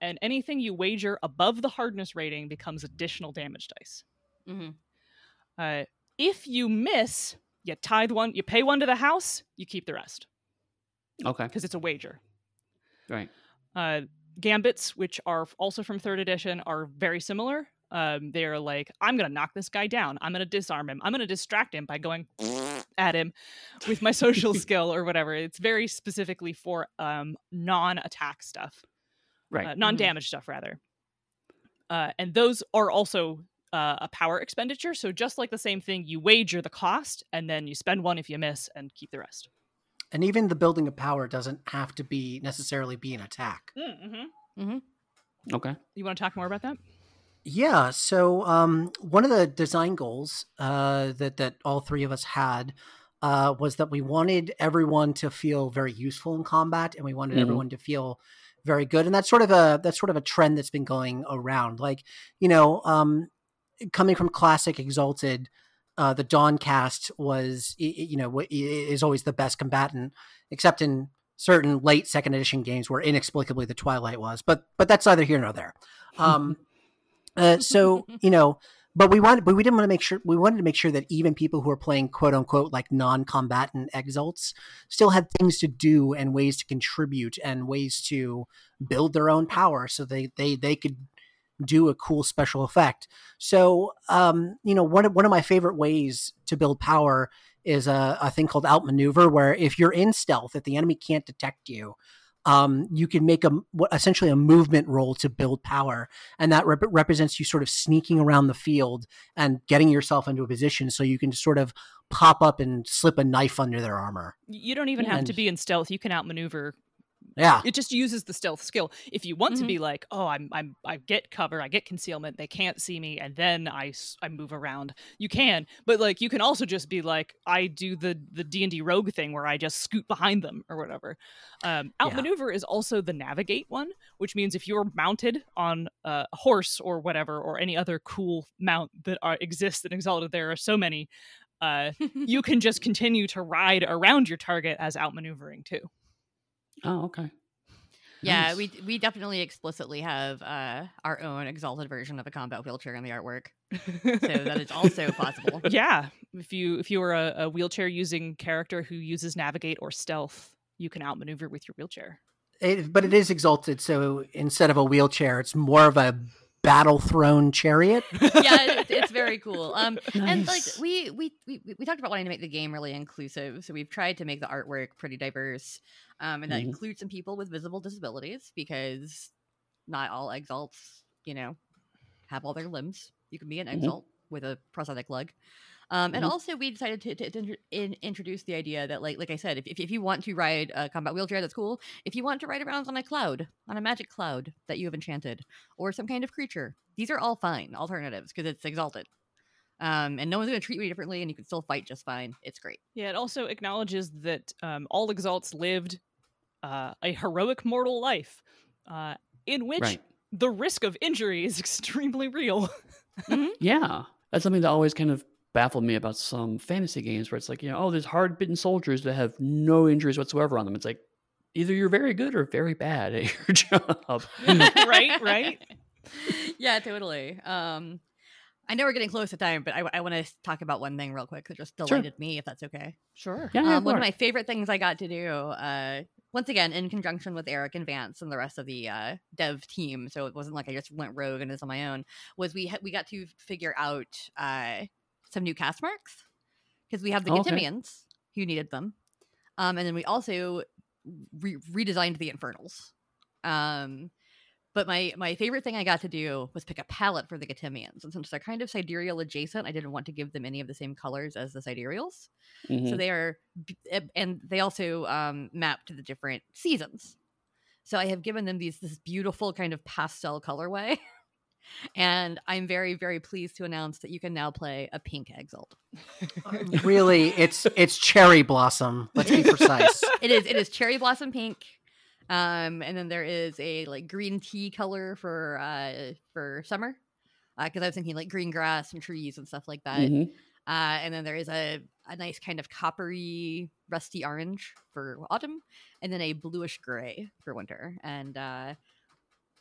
And anything you wager above the hardness rating becomes additional damage dice. Mhm. Uh, if you miss, you tithe one, you pay one to the house, you keep the rest Okay. because it's a wager. Right. Uh, gambits, which are also from third edition, are very similar. Um, they're like, I'm gonna knock this guy down. I'm gonna disarm him. I'm gonna distract him by going at him with my social skill or whatever. It's very specifically for um, non-attack stuff, Right. uh, non-damage stuff rather. Uh, and those are also uh, a power expenditure. So just like the same thing, you wager the cost, and then you spend one if you miss, and keep the rest. And even the building of power doesn't have to be necessarily be an attack. Mm-hmm. okay. You want to talk more about that? Yeah. So um, one of the design goals uh, that that all three of us had uh, was that we wanted everyone to feel very useful in combat, and we wanted Mhm. everyone to feel very good. And that's sort of a that's sort of a trend that's been going around. Like you know, um, coming from classic Exalted. Uh, the Dawn cast was, you know, is always the best combatant, except in certain late second edition games where inexplicably the Twilight was. But but that's neither here nor there. Um, uh, so you know, but we wanted, but we didn't want to make sure we wanted to make sure that even people who are playing quote unquote like non-combatant exalts still had things to do and ways to contribute and ways to build their own power, so they they they could do a cool special effect. So um, you know, one of one of my favorite ways to build power is a, a thing called outmaneuver, where if you're in stealth, if the enemy can't detect you, um, you can make a what- essentially a movement roll to build power, and that rep- represents you sort of sneaking around the field and getting yourself into a position so you can sort of pop up and slip a knife under their armor. You don't even have to be in stealth. You can outmaneuver. Yeah, It just uses the stealth skill. If you want to Mhm. be like, oh, I'm, I'm, I get cover, I get concealment, they can't see me, and then I, I move around. You can, but like, you can also just be like, I do the the D and D rogue thing where I just scoot behind them or whatever. Um, Yeah. outmaneuver is also the navigate one, which means if you're mounted on a horse or whatever, or any other cool mount that are, exists in Exalted, there are so many. Uh, you can just continue to ride around your target as outmaneuvering too. Oh, okay. Yeah, Nice. we we definitely explicitly have uh, our own exalted version of a combat wheelchair in the artwork, so that is also possible. yeah, if you if you are a, a wheelchair using character who uses navigate or stealth, you can outmaneuver with your wheelchair. it, but it is exalted. So instead of a wheelchair, it's more of a battle throne chariot. yeah, it's, it's very cool. Um, and like we, we we we talked about wanting to make the game really inclusive, so we've tried to make the artwork pretty diverse, um, and that Mhm. includes some people with visible disabilities because not all exalts, you know, have all their limbs. You can be an exalt with a prosthetic leg. Um, and Mhm. also, we decided to, to, to in, introduce the idea that, like, like I said, if, if, if you want to ride a combat wheelchair, that's cool. If you want to ride around on a cloud, on a magic cloud that you have enchanted, or some kind of creature, these are all fine alternatives because it's exalted. Um, and no one's going to treat you differently, and you can still fight just fine. It's great. Yeah, it also acknowledges that um, all exalts lived uh, a heroic mortal life, uh, in which Right. the risk of injury is extremely real. Yeah, that's something that always kind of baffled me about some fantasy games where it's like, you know, oh, there's hard bitten soldiers that have no injuries whatsoever on them. It's like either you're very good or very bad at your job. right, right. yeah, totally. Um, I know we're getting close to time, but I, I want to talk about one thing real quick that just delighted me, if that's okay. Sure. Yeah, yeah, Um, one of my favorite things I got to do, uh, once again, in conjunction with Eric and Vance and the rest of the uh, dev team, so it wasn't like I just went rogue and was on my own. Was we ha- we got to figure out uh, some new cast marks because we have the Oh, okay. Getimians who needed them, um, and then we also re- redesigned the Infernals. Um, but my my favorite thing I got to do was pick a palette for the Getimians, and since they're kind of sidereal adjacent, I didn't want to give them any of the same colors as the sidereals. Mhm. So they are, eh, and they also um, map to the different seasons. So I have given them these this beautiful kind of pastel colorway, and I'm very very pleased to announce that you can now play a pink Exalt. really, it's it's cherry blossom. Let's be precise. It is it is cherry blossom pink, um, and then there is a like green tea color for uh for summer, because I was thinking like green grass and trees and stuff like that. Mhm. Uh, and then there is a, a nice kind of coppery, rusty orange for autumn, and then a bluish gray for winter. And uh,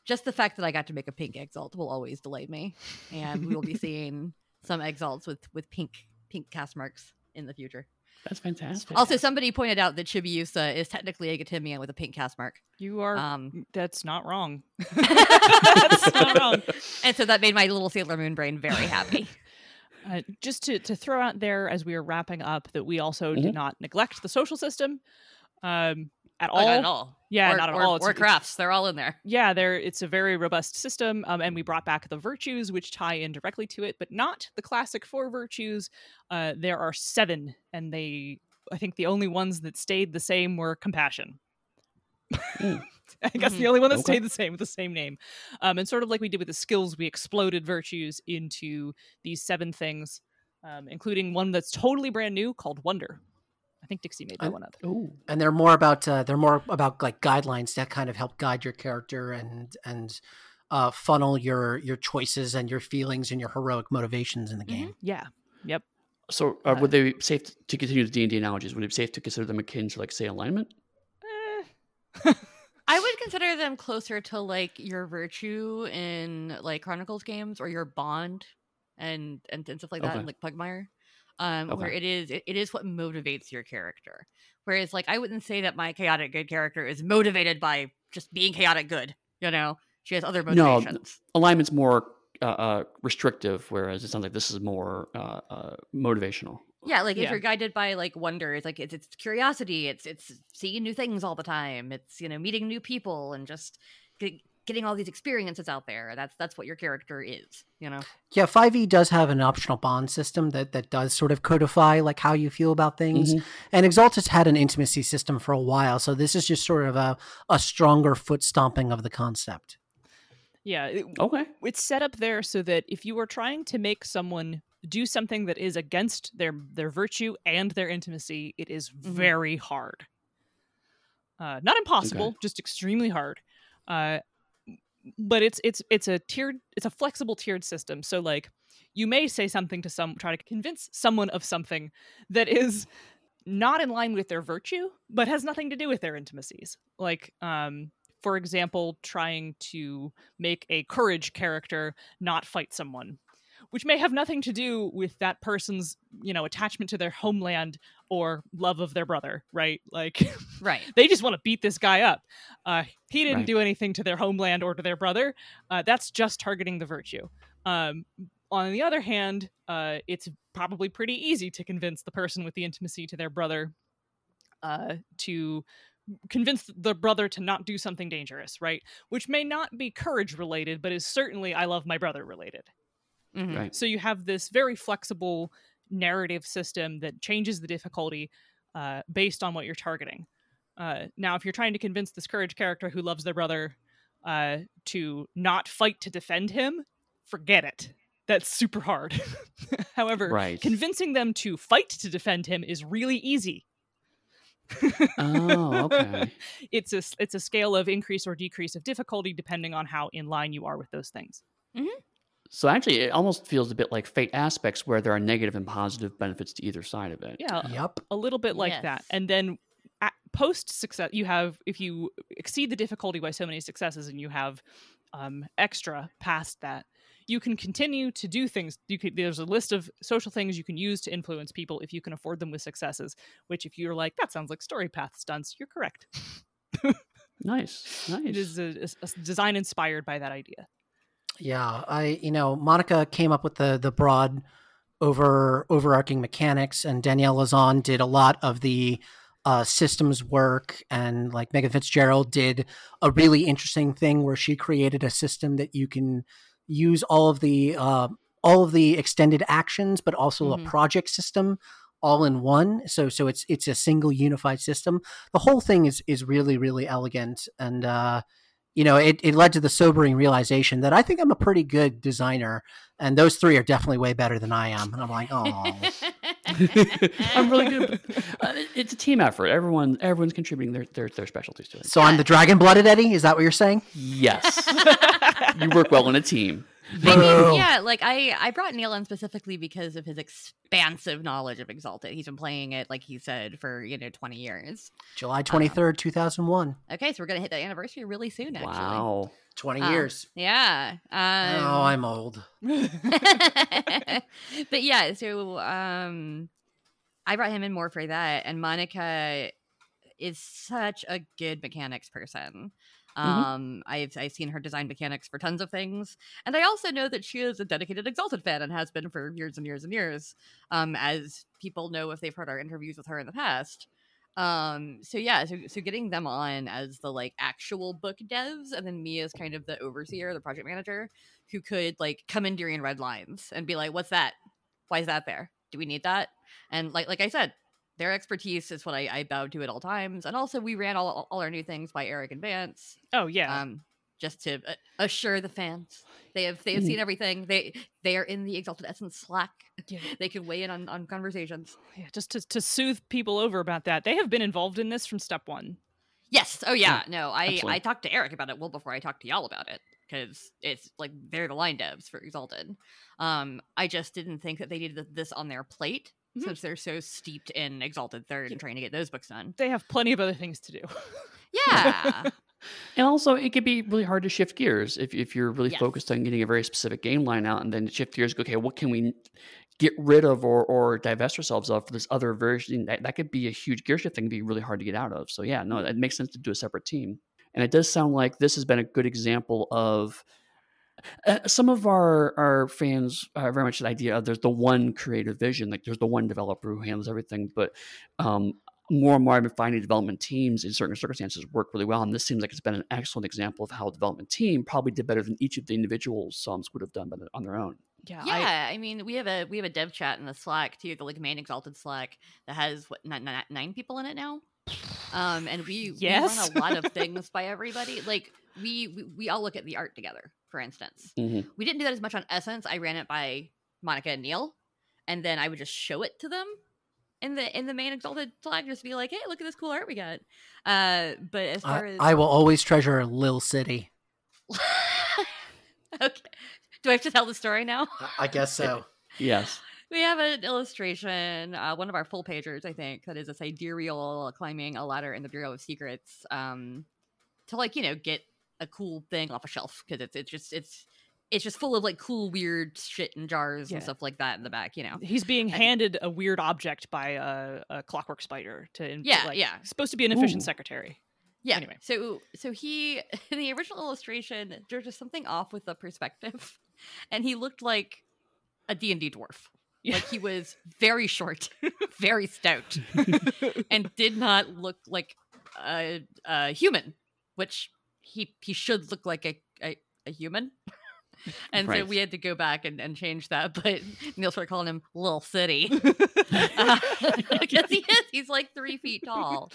just the fact that I got to make a pink exalt will always delight me. And we will be seeing some exalts with with pink pink cast marks in the future. That's fantastic. Also, somebody pointed out that Chibiusa is technically a Getimian with a pink cast mark. You are. Um, that's not wrong. that's not wrong. and so that made my little Sailor Moon brain very happy. Uh, just to, to throw out there as we are wrapping up that we also did Mhm. not neglect the social system um, at all. not at all. Yeah, or, not at or, all. It's, or crafts, they're all in there. yeah, there it's a very robust system, um, and we brought back the virtues, which tie in directly to it, but not the classic four virtues. Uh, there are seven, and they, I think, the only ones that stayed the same were compassion. Mm. I guess Mhm. the only one that Okay. stayed the same with the same name, um, and sort of like we did with the skills, we exploded virtues into these seven things, um, including one that's totally brand new called Wonder. I think Dixie made that I'm- one up. Ooh. and they're more about uh, they're more about like guidelines that kind of help guide your character and and uh, funnel your your choices and your feelings and your heroic motivations in the game. Yeah. Yep. So, uh, Uh, would they be safe to continue the D and D analogies? Would it be safe to consider them akin to, like, say, alignment? Eh. I would consider them closer to like your virtue in like Chronicles games or your bond and and, and stuff like that, Okay. in, like Pugmire. Um, where it is it, it is what motivates your character. Whereas like I wouldn't say that my chaotic good character is motivated by just being chaotic good. You know, she has other No, motivations. Alignment's more uh, uh, restrictive, whereas it sounds like this is more uh, uh, motivational. Yeah, like if Yeah. you're guided by like wonder, it's like it's it's curiosity, it's it's seeing new things all the time, it's you know meeting new people and just getting all these experiences out there. That's that's what your character is, you know. Yeah, Five E does have an optional bond system that that does sort of codify like how you feel about things. Mhm. And has had an intimacy system for a while, so this is just sort of a a stronger foot stomping of the concept. Yeah. it- Okay. it's set up there so that if you are trying to make someone do something that is against their their virtue and their intimacy, it is very hard. Uh, not impossible, just extremely hard. Uh, but it's it's it's a tiered it's a flexible tiered system. So like you may say something to some try to convince someone of something that is not in line with their virtue, but has nothing to do with their intimacies. Like um for example, trying to make a courage character not fight someone, which may have nothing to do with that person's, you know, attachment to their homeland or love of their brother, right? Like Right. they just want to beat this guy up. Uh, he didn't Right. do anything to their homeland or to their brother. Uh, that's just targeting the virtue. Um, on the other hand, uh, it's probably pretty easy to convince the person with the intimacy to their brother uh, to convince the brother to not do something dangerous, right? Which may not be courage related, but is certainly I love my brother related. Mhm. Right. So you have this very flexible narrative system that changes the difficulty uh, based on what you're targeting. Uh, now, if you're trying to convince this courage character who loves their brother uh, to not fight to defend him, forget it. That's super hard. However, Right. convincing them to fight to defend him is really easy. Oh, okay. it's a s- it's a scale of increase or decrease of difficulty depending on how in line you are with those things. So actually, it almost feels a bit like fate aspects where there are negative and positive benefits to either side of it. Yeah, Yep. a little bit like that. And then post success, you have if you exceed the difficulty by so many successes, and you have um, extra past that, you can continue to do things. You could there's a list of social things you can use to influence people if you can afford them with successes. Which, if you're like that sounds like Storypath stunts, you're correct. Nice, nice. It is a, a- a design inspired by that idea. Yeah, I you know Monica came up with the the broad over overarching mechanics, and Danielle Lauzon did a lot of the uh, systems work, and like Megan Fitzgerald did a really interesting thing where she created a system that you can use all of the uh, all of the extended actions, but also Mhm. a project system all in one. So so it's it's a single unified system. The whole thing is is really really elegant and. uh you know, it, it led to the sobering realization that I think I'm a pretty good designer, and those three are definitely way better than I am. And I'm like, oh, I'm really good. Uh, it's a team effort. Everyone, everyone's contributing their their, their specialties to it. so I'm the dragon blooded Eddie. Is that what you're saying? Yes, you work well in a team. I mean, yeah, like I, I brought Neall in specifically because of his expansive knowledge of Exalted. He's been playing it, like he said, for you know twenty years. July 23rd, 2001. Okay, so we're gonna hit that anniversary really soon. Actually, Wow. 20 Uh, years. Yeah. Um, oh, I'm old. but yeah, so um, I brought him in more for that, and Monica is such a good mechanics person. Um, I've I've seen her design mechanics for tons of things, and I also know that she is a dedicated Exalted fan and has been for years and years and years. Um, as people know if they've heard our interviews with her in the past. Um, so yeah, so so getting them on as the like actual book devs, and then me as kind of the overseer, the project manager, who could like come in during red lines and be like, "What's that? Why is that there? Do we need that?" And like like I said, their expertise is what I, I bowed to at all times. And also, we ran all all our new things by Eric and Vance, oh yeah, um, just to uh, assure the fans they have they have Mhm. seen everything. They they are in the Exalted Essence Slack. Yeah. They can weigh in on on conversations. yeah. Just to to soothe people over about that, they have been involved in this from step one. Yes. Oh yeah. No, I absolutely. I talked to Eric about it well before I talked to y'all about it because it's like they're the line devs for Exalted. Um, I just didn't think that they needed this on their plate Mhm. since they're so steeped in Exalted Third and trying to get those books done. They have plenty of other things to do. Yeah. And also, it could be really hard to shift gears if, if you're really Yes. focused on getting a very specific game line out and then shift gears. go, Okay, what can we get rid of or, or divest ourselves of for this other version? That, that could be a huge gear shift thing, be really hard to get out of. So, yeah, no, it makes sense to do a separate team. And it does sound like this has been a good example of uh, some of our our fans are very much the idea of there's the one creative vision, like there's the one developer who handles everything. But um, more and more, I've been finding development teams in certain circumstances work really well, and this seems like it's been an excellent example of how a development team probably did better than each of the individual sums would have done by the, on their own. Yeah, yeah. I, mean, we have a we have a dev chat in the Slack too, the like main Exalted Slack that has what nine, nine, nine people in it now. Um, and we, Yes. we run a lot of things by everybody. Like we, we we all look at the art together. For instance, Mhm. we didn't do that as much on Essence. I ran it by Monica and Neall, and then I would just show it to them in the in the main Exalted Slack, just be like, "Hey, look at this cool art we got." Uh, but as far I, as I will always treasure Lil City. okay, do I have to tell the story now? I guess so. Yes. We have an illustration, uh, one of our full pagers, I think, that is a sidereal climbing a ladder in the Bureau of Secrets um, to, like, you know, get a cool thing off a shelf because it's it's just it's it's just full of like cool weird shit and jars Yeah. and stuff like that in the back, you know. he's being I- handed a weird object by a, a clockwork spider to in- Yeah, like, yeah. supposed to be an efficient Ooh. secretary. Yeah. Anyway. So so he in the original illustration, there's just something off with the perspective, and he looked like a D and D dwarf. Yeah. Like he was very short, very stout, and did not look like a, a human, which he he should look like a a, a human. And so we had to go back and, and change that, but Neall started calling him Little City because he is. He's like three feet tall,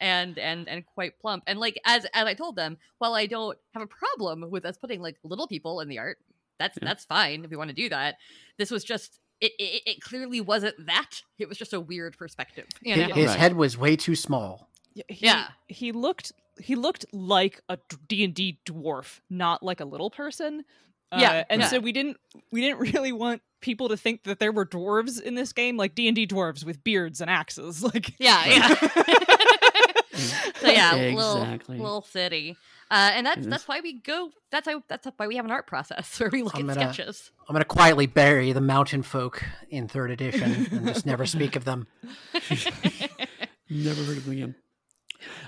and and and quite plump. And like as as I told them, while I don't have a problem with us putting like little people in the art, that's Yeah. that's fine if we want to do that. This was just. It, it, it clearly wasn't that. It was just a weird perspective. You know? His, his Right. head was way too small. He, Yeah. he looked he looked like a D and D dwarf, not like a little person. Yeah, Uh, and yeah. so we didn't we didn't really want people to think that there were dwarves in this game, like D and D dwarves with beards and axes. Like Yeah, yeah. so yeah, Exactly. little little city. Uh, and that's that's why we go. That's why that's why we have an art process where we look I'm at gonna- sketches. I'm going to quietly bury the mountain folk in third edition and just never speak of them. Never heard of Liam.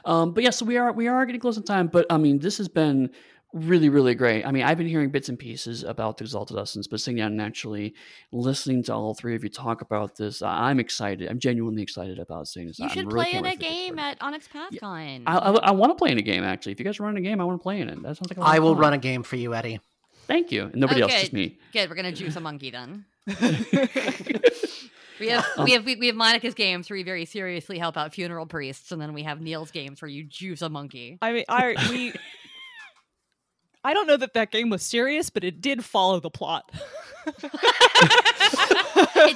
Um, but yeah, so we are we are getting close in time. But I mean, this has been really really great. I mean, I've been hearing bits and pieces about the Exalted Essence, but sitting down and actually listening to all three of you talk about this, I- I'm excited. I'm genuinely excited about seeing this. You I'm should really play in a wait for this game at Onyx PathCon. I, I, I want to play in a game actually. If you guys run a game, I want to play in it. That sounds like a lot I will fun. run a game for you, Eddie. Thank you. And nobody else, Okay. just me. Good, we're gonna juice a monkey then. We have we have we, we have Monica's games where you very seriously help out funeral priests, and then we have Neall's games where you juice a monkey. I mean, I we. I don't know that that game was serious, but it did follow the plot. it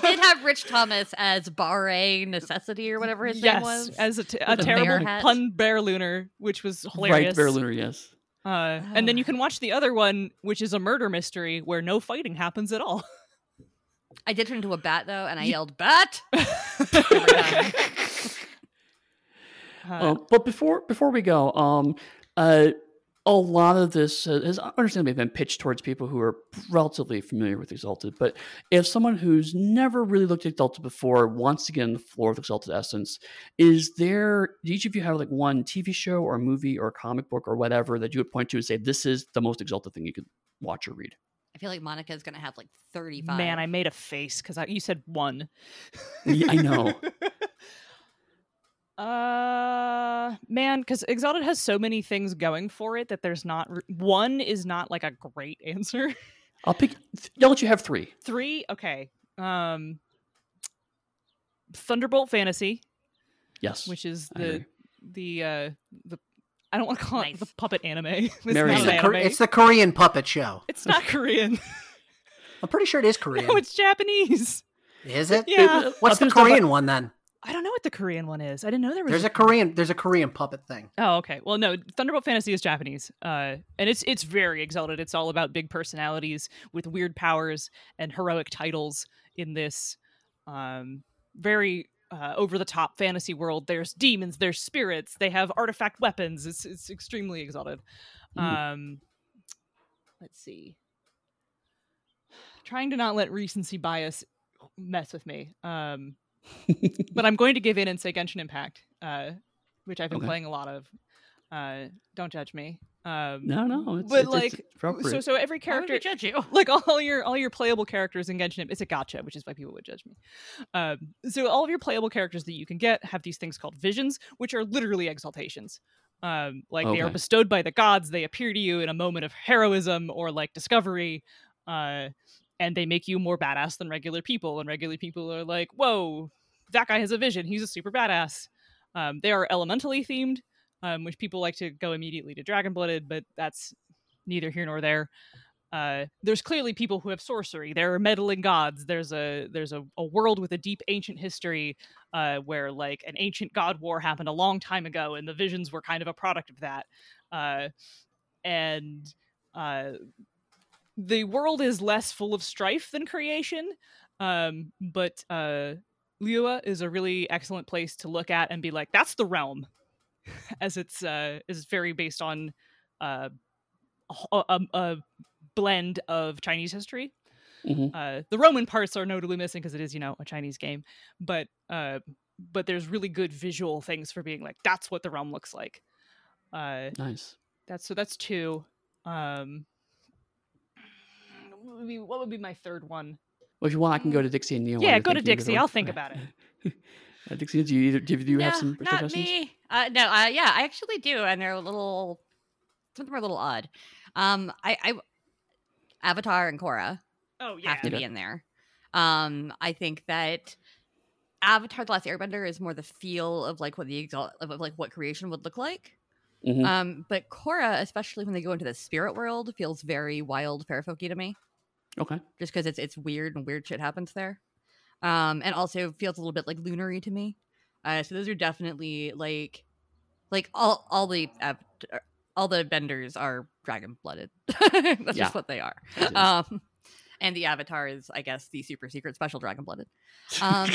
did have Rich Thomas as Bear Necessity or whatever his yes, name was. as a, t- a With a bear terrible pun bear lunar, which was hilarious. Right, Bear Lunar, yes. Uh, and then you can watch the other one, which is a murder mystery where no fighting happens at all. I did turn into a bat though, and I yelled "bat." Um, but before before we go, um, uh, a lot of this uh, has understandably been pitched towards people who are relatively familiar with Exalted. But if someone who's never really looked at Exalted before wants to get in the floor of Exalted Essence, is there? Do each of you have like one TV show or movie or comic book or whatever that you would point to and say this is the most Exalted thing you could watch or read? I feel like Monica's gonna have like thirty-five. man, I made a face because you said one. Yeah, I know. Uh, man, because Exalted has so many things going for it that there's not r- one is not like a great answer. I'll pick. I'll let you have three. Three, okay. Um, Thunderbolt Fantasy, Yes, which is the the uh the I don't want to call it the puppet anime. It's Mary It's an the, Jane. Kor- it's the Korean puppet show. It's not Korean. I'm pretty sure it is Korean. no, it's Japanese. Is it? Yeah. What's the I'll finish that by- Korean one then? I don't know what the Korean one is. I didn't know there was. There's a Korean. There's a Korean puppet thing. Oh, okay. Well, no, Thunderbolt Fantasy is Japanese, uh, and it's it's very exalted. It's all about big personalities with weird powers and heroic titles in this um, very uh, over the top fantasy world. There's demons, there's spirits, they have artifact weapons. It's it's extremely exalted. Mm. Um, let's see. Trying to not let recency bias mess with me. Um, but I'm going to give in and say Genshin Impact, uh, which I've been Okay. playing a lot of. Uh, don't judge me. Um, no, no. It's, but it's, like, it's so so every Why would character, judge you? like all your all your playable characters in Genshin, Imp- it's a gacha, which is why people would judge me. Um, so all of your playable characters that you can get have these things called visions, which are literally exaltations. Um, like they are bestowed by the gods. They appear to you in a moment of heroism or like discovery, uh, and they make you more badass than regular people. And regular people are like, "Whoa, that guy has a vision. He's a super badass." Um, they are elementally themed, um, which people like to go immediately to dragon blooded, but that's neither here nor there. Uh, there's clearly people who have sorcery. There are meddling gods. There's a there's a, a world with a deep ancient history uh, where like an ancient god war happened a long time ago, and the visions were kind of a product of that. Uh, and uh, the world is less full of strife than creation, um, but uh, is a really excellent place to look at and be like, that's the realm, as it's uh, is very based on uh, a, a, a blend of Chinese history. Mhm. Uh, the Roman parts are notably missing because it is, you know, a Chinese game, but uh, but there's really good visual things for being like, that's what the realm looks like. Uh, Nice. that's so that's two. Um, what would be, what would be my third one? Well, if you want, I can go to Dixie and Neall. yeah, go to Dixie. I'll think about it. Dixie, do you, either, do you, do you have no, some not suggestions? me. Uh, no, uh, yeah, I actually do, and they're a little. Some of them are a little odd. Um, I, I Avatar and Korra Oh yeah, have to Okay. be in there. Um, I think that Avatar: The Last Airbender is more the feel of like what the exalt of of, like what creation would look like. Mhm. Um, but Korra, especially when they go into the spirit world, feels very wild, fairfolky to me. Okay. just because it's it's weird and weird shit happens there. Um, and also feels a little bit like lunary to me. Uh, so those are definitely like, like all all the av- all the benders are dragon blooded. That's Yeah. just what they are. Um, and the avatar is, I guess, the super secret special dragon blooded. um,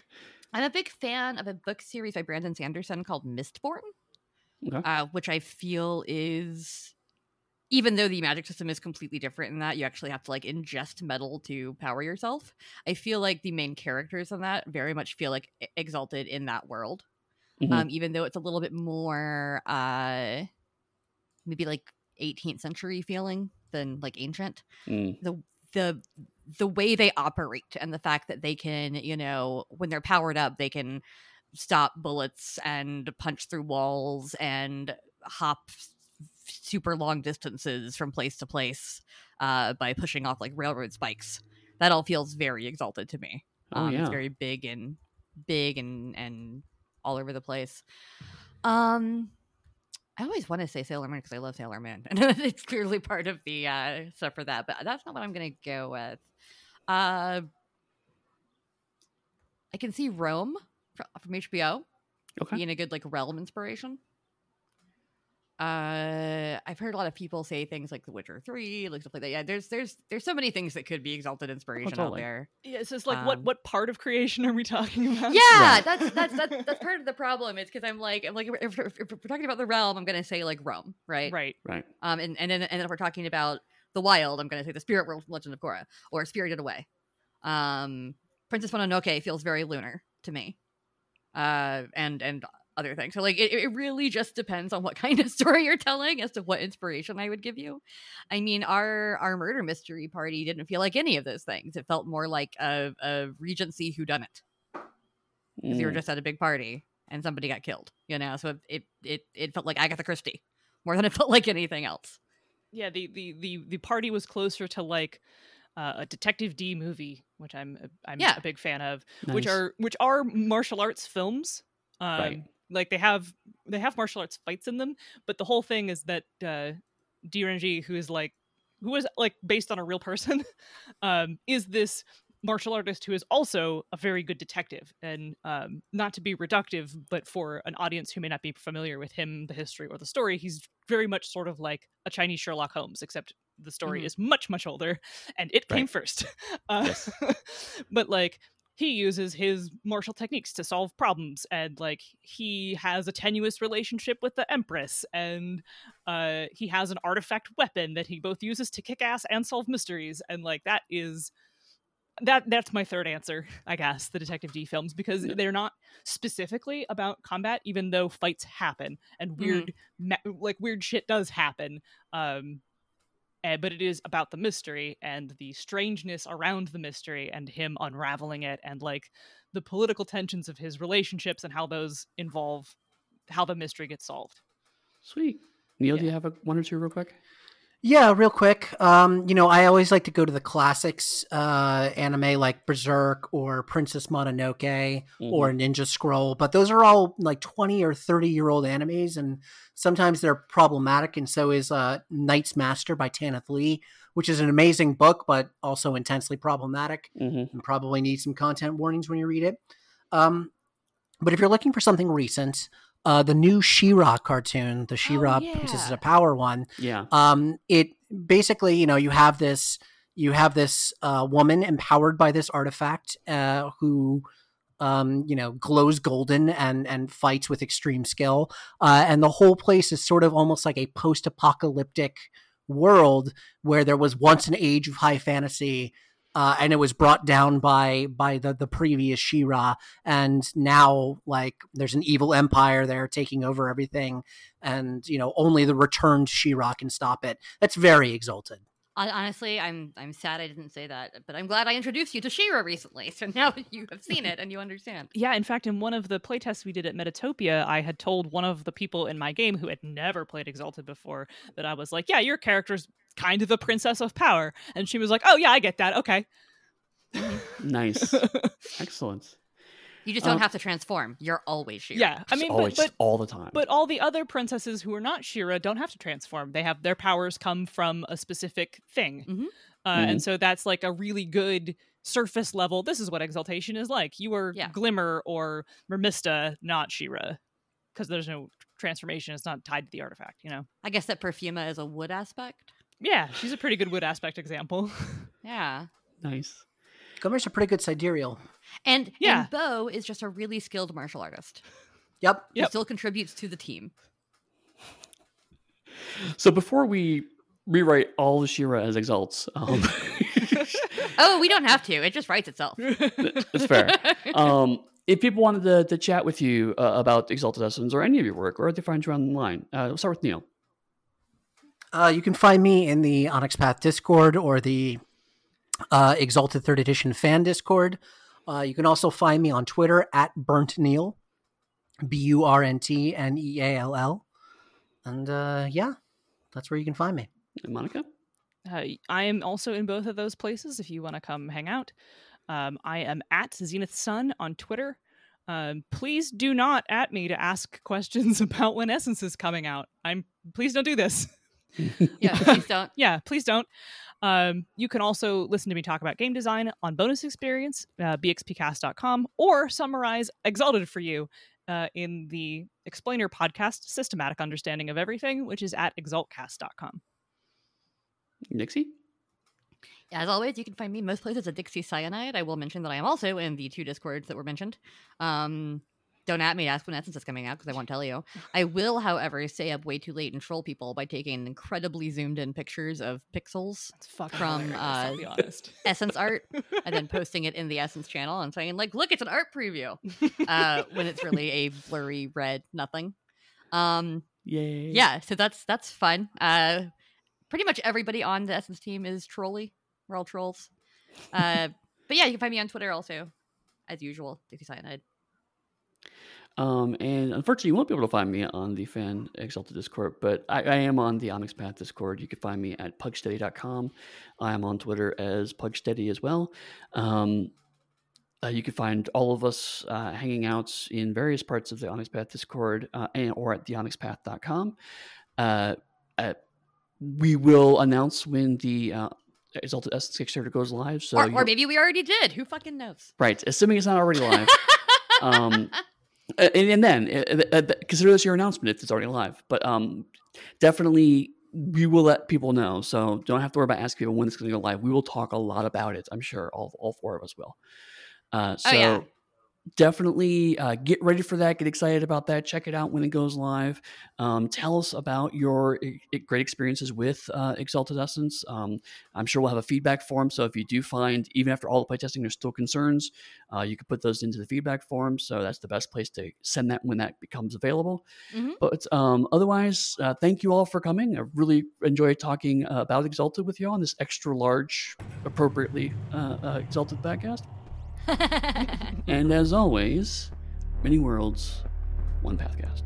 I'm a big fan of a book series by Brandon Sanderson called Mistborn, Okay. uh, which I feel is, even though the magic system is completely different in that, you actually have to like ingest metal to power yourself. I feel like the main characters in that very much feel like exalted in that world Mhm. um, even though it's a little bit more uh, maybe like 18th century feeling than like ancient. Mm. The the the way they operate and the fact that they can, you know, when they're powered up, they can stop bullets and punch through walls and hop super long distances from place to place uh, by pushing off like railroad spikes. That all feels very exalted to me. Oh Um, yeah. It's very big and big and and all over the place. Um, I always want to say Sailor Moon because I love Sailor Moon, and it's clearly part of the uh, stuff for that. But that's not what I'm gonna go with. Uh, I can see Rome from HBO Okay. being a good like realm inspiration. Uh, I've heard a lot of people say things like The Witcher Three, like stuff like that. Yeah, there's there's there's so many things that could be exalted inspiration out totally. there. Yeah, it's just like what Um, what part of creation are we talking about? Yeah, Right. that's that's that's that's part of the problem. it's because I'm like I'm like if, if, if we're talking about the realm, I'm gonna say like Rome, right? right. Right. Um, and and then and then if we're talking about the wild, I'm gonna say the spirit world, from Legend of Korra, or Spirited Away. Um, Princess Mononoke feels very lunar to me, uh, and and other things. So like it, it really just depends on what kind of story you're telling as to what inspiration I would give you. I mean, our our murder mystery party didn't feel like any of those things. It felt more like a, a Regency whodunit because you were Mm. just at a big party and somebody got killed. You know, so it it it, it felt like Agatha Christie more than it felt like anything else. Yeah, the the the the party was closer to like uh, a Detective Dee movie, which I'm I'm Yeah. a big fan of, which are which are martial arts films. Um, Right. Like they have they have martial arts fights in them, but the whole thing is that uh, DRNG, who is like who is like based on a real person, um, is this martial artist who is also a very good detective. And um, not to be reductive, but for an audience who may not be familiar with him, the history, or the story, he's very much sort of like a Chinese Sherlock Holmes, except the story Mhm. is much, much older and it came first. Uh, Yes. but like, he uses his martial techniques to solve problems and like he has a tenuous relationship with the empress and uh he has an artifact weapon that he both uses to kick ass and solve mysteries and like that is that that's my third answer i guess the detective Dee films because they're not specifically about combat even though fights happen and weird ma- like weird shit does happen um eh, but it is about the mystery and the strangeness around the mystery and him unraveling it and like the political tensions of his relationships and how those involve how the mystery gets solved Sweet. Neall, do you have a one or two real quick? Yeah, real quick. Um, you know, I always like to go to the classics uh, anime like Berserk or Princess Mononoke or Ninja Scroll, but those are all like 20 or 30 year old animes, and sometimes they're problematic. And so is uh, Night's Master by Tanith Lee, which is an amazing book, but also intensely problematic Mm-hmm. and probably needs some content warnings when you read it. Um, but if you're looking for something recent, uh, the new She-Ra cartoon, the She-Ra Princesses yeah. of Power one, Yeah. um, it basically, you know, you have this, you have this uh, woman empowered by this artifact uh, who, um, you know, glows golden and and fights with extreme skill, uh, and the whole place is sort of almost like a post-apocalyptic world where there was once an age of high fantasy. Uh, and it was brought down by by the the previous She-Ra, and now like there's an evil empire there taking over everything, and you know only the returned She-Ra can stop it. That's very exalted. Honestly, I'm I'm sad I didn't say that, but I'm glad I introduced you to She-Ra recently. So now you have seen it and you understand. yeah in fact in one of the playtests we did at metatopia i had told one of the people in my game who had never played exalted before that i was like yeah your character's kind of a princess of power and she was like oh yeah i get that okay Nice. Excellent. You just don't Um, have to transform. You're always She-Ra. yeah i mean always, but, but all the time. But all the other princesses who are not She-Ra don't have to transform. They have their powers come from a specific thing. Mhm. Uh, Mhm. And so that's like a really good surface level. This is what exaltation is like. You are Yeah. Glimmer or Mermista, not She-Ra. because there's no transformation. It's not tied to the artifact. You know. I guess that Perfuma is a wood aspect. Yeah, she's a pretty good wood aspect example. Yeah. Nice. Gomer's a pretty good sidereal. And Yeah. and Bow is just a really skilled martial artist. Yep. He Yep. still contributes to the team. So before we rewrite all the She-Ra as exalts, um, Oh, we don't have to. It just writes itself. that's fair. Um, if people wanted to, to chat with you uh, about Exalted Essence or any of your work, or if they find you online, uh, we'll start with Neall. Uh, you can find me in the Onyx Path Discord or the uh, Exalted Third Edition fan Discord. Uh, you can also find me on Twitter at Burnt Neall, B U R N T N E A L L. And uh, yeah, that's where you can find me. And Monica? Uh, I am also in both of those places if you want to come hang out. Um, I am at Zenith Sun on Twitter. Um, please do not at me to ask questions about when Essence is coming out. I'm please don't do this. Yeah, please don't. yeah, please don't. Um, you can also listen to me talk about game design on Bonus Experience, uh, bxpcast.com, or summarize Exalted for you uh, in the Explainer podcast, Systematic Understanding of Everything, which is at exaltcast.com. Dixie? As always, you can find me most places at Dixie Cyanide. I will mention that I am also in the two discords that were mentioned. Um, don't at me to ask when Essence is coming out because I won't tell you. I will, however, stay up way too late and troll people by taking incredibly zoomed in pictures of pixels From, uh. Essence art and then posting it in the Essence channel and saying, like, look, it's an art preview uh, when it's really a blurry red nothing. Um, Yay. yeah, so that's that's fun. Uh, pretty much everybody on the Essence team is trolly. We're all trolls. Uh, but yeah, you can find me on Twitter also, as usual. Dixie Cyanide. Um, and unfortunately, you won't be able to find me on the Fan Exalted Discord, but I, I am on the Onyx Path Discord. You can find me at pugsteady.com. I am on Twitter as pugsteady as well. Um, uh, you can find all of us uh, hanging out in various parts of the Onyx Path Discord uh, and, or at theonyxpath.com. Uh, uh, we will announce when the uh, Exalted Essence Kickstarter goes live. So or, or maybe we already did. Who fucking knows? right, assuming it's not already live. um, and, and then uh, uh, consider this your announcement if it's already live. But um, definitely, we will let people know. So don't have to worry about asking people when it's going to go live. We will talk a lot about it. I'm sure all all four of us will. Uh, so Oh, yeah. Definitely uh, get ready for that. Get excited about that. Check it out when it goes live. Um, tell us about your great experiences with uh, Exalted Essence. Um, I'm sure we'll have a feedback form. So if you do find, even after all the playtesting, there's still concerns, uh, you can put those into the feedback form. So that's the best place to send that when that becomes available. Mhm. But um, otherwise, uh, thank you all for coming. I really enjoyed talking uh, about Exalted with you on this extra large, appropriately uh, Exalted podcast. And as always, many worlds, one pathcast.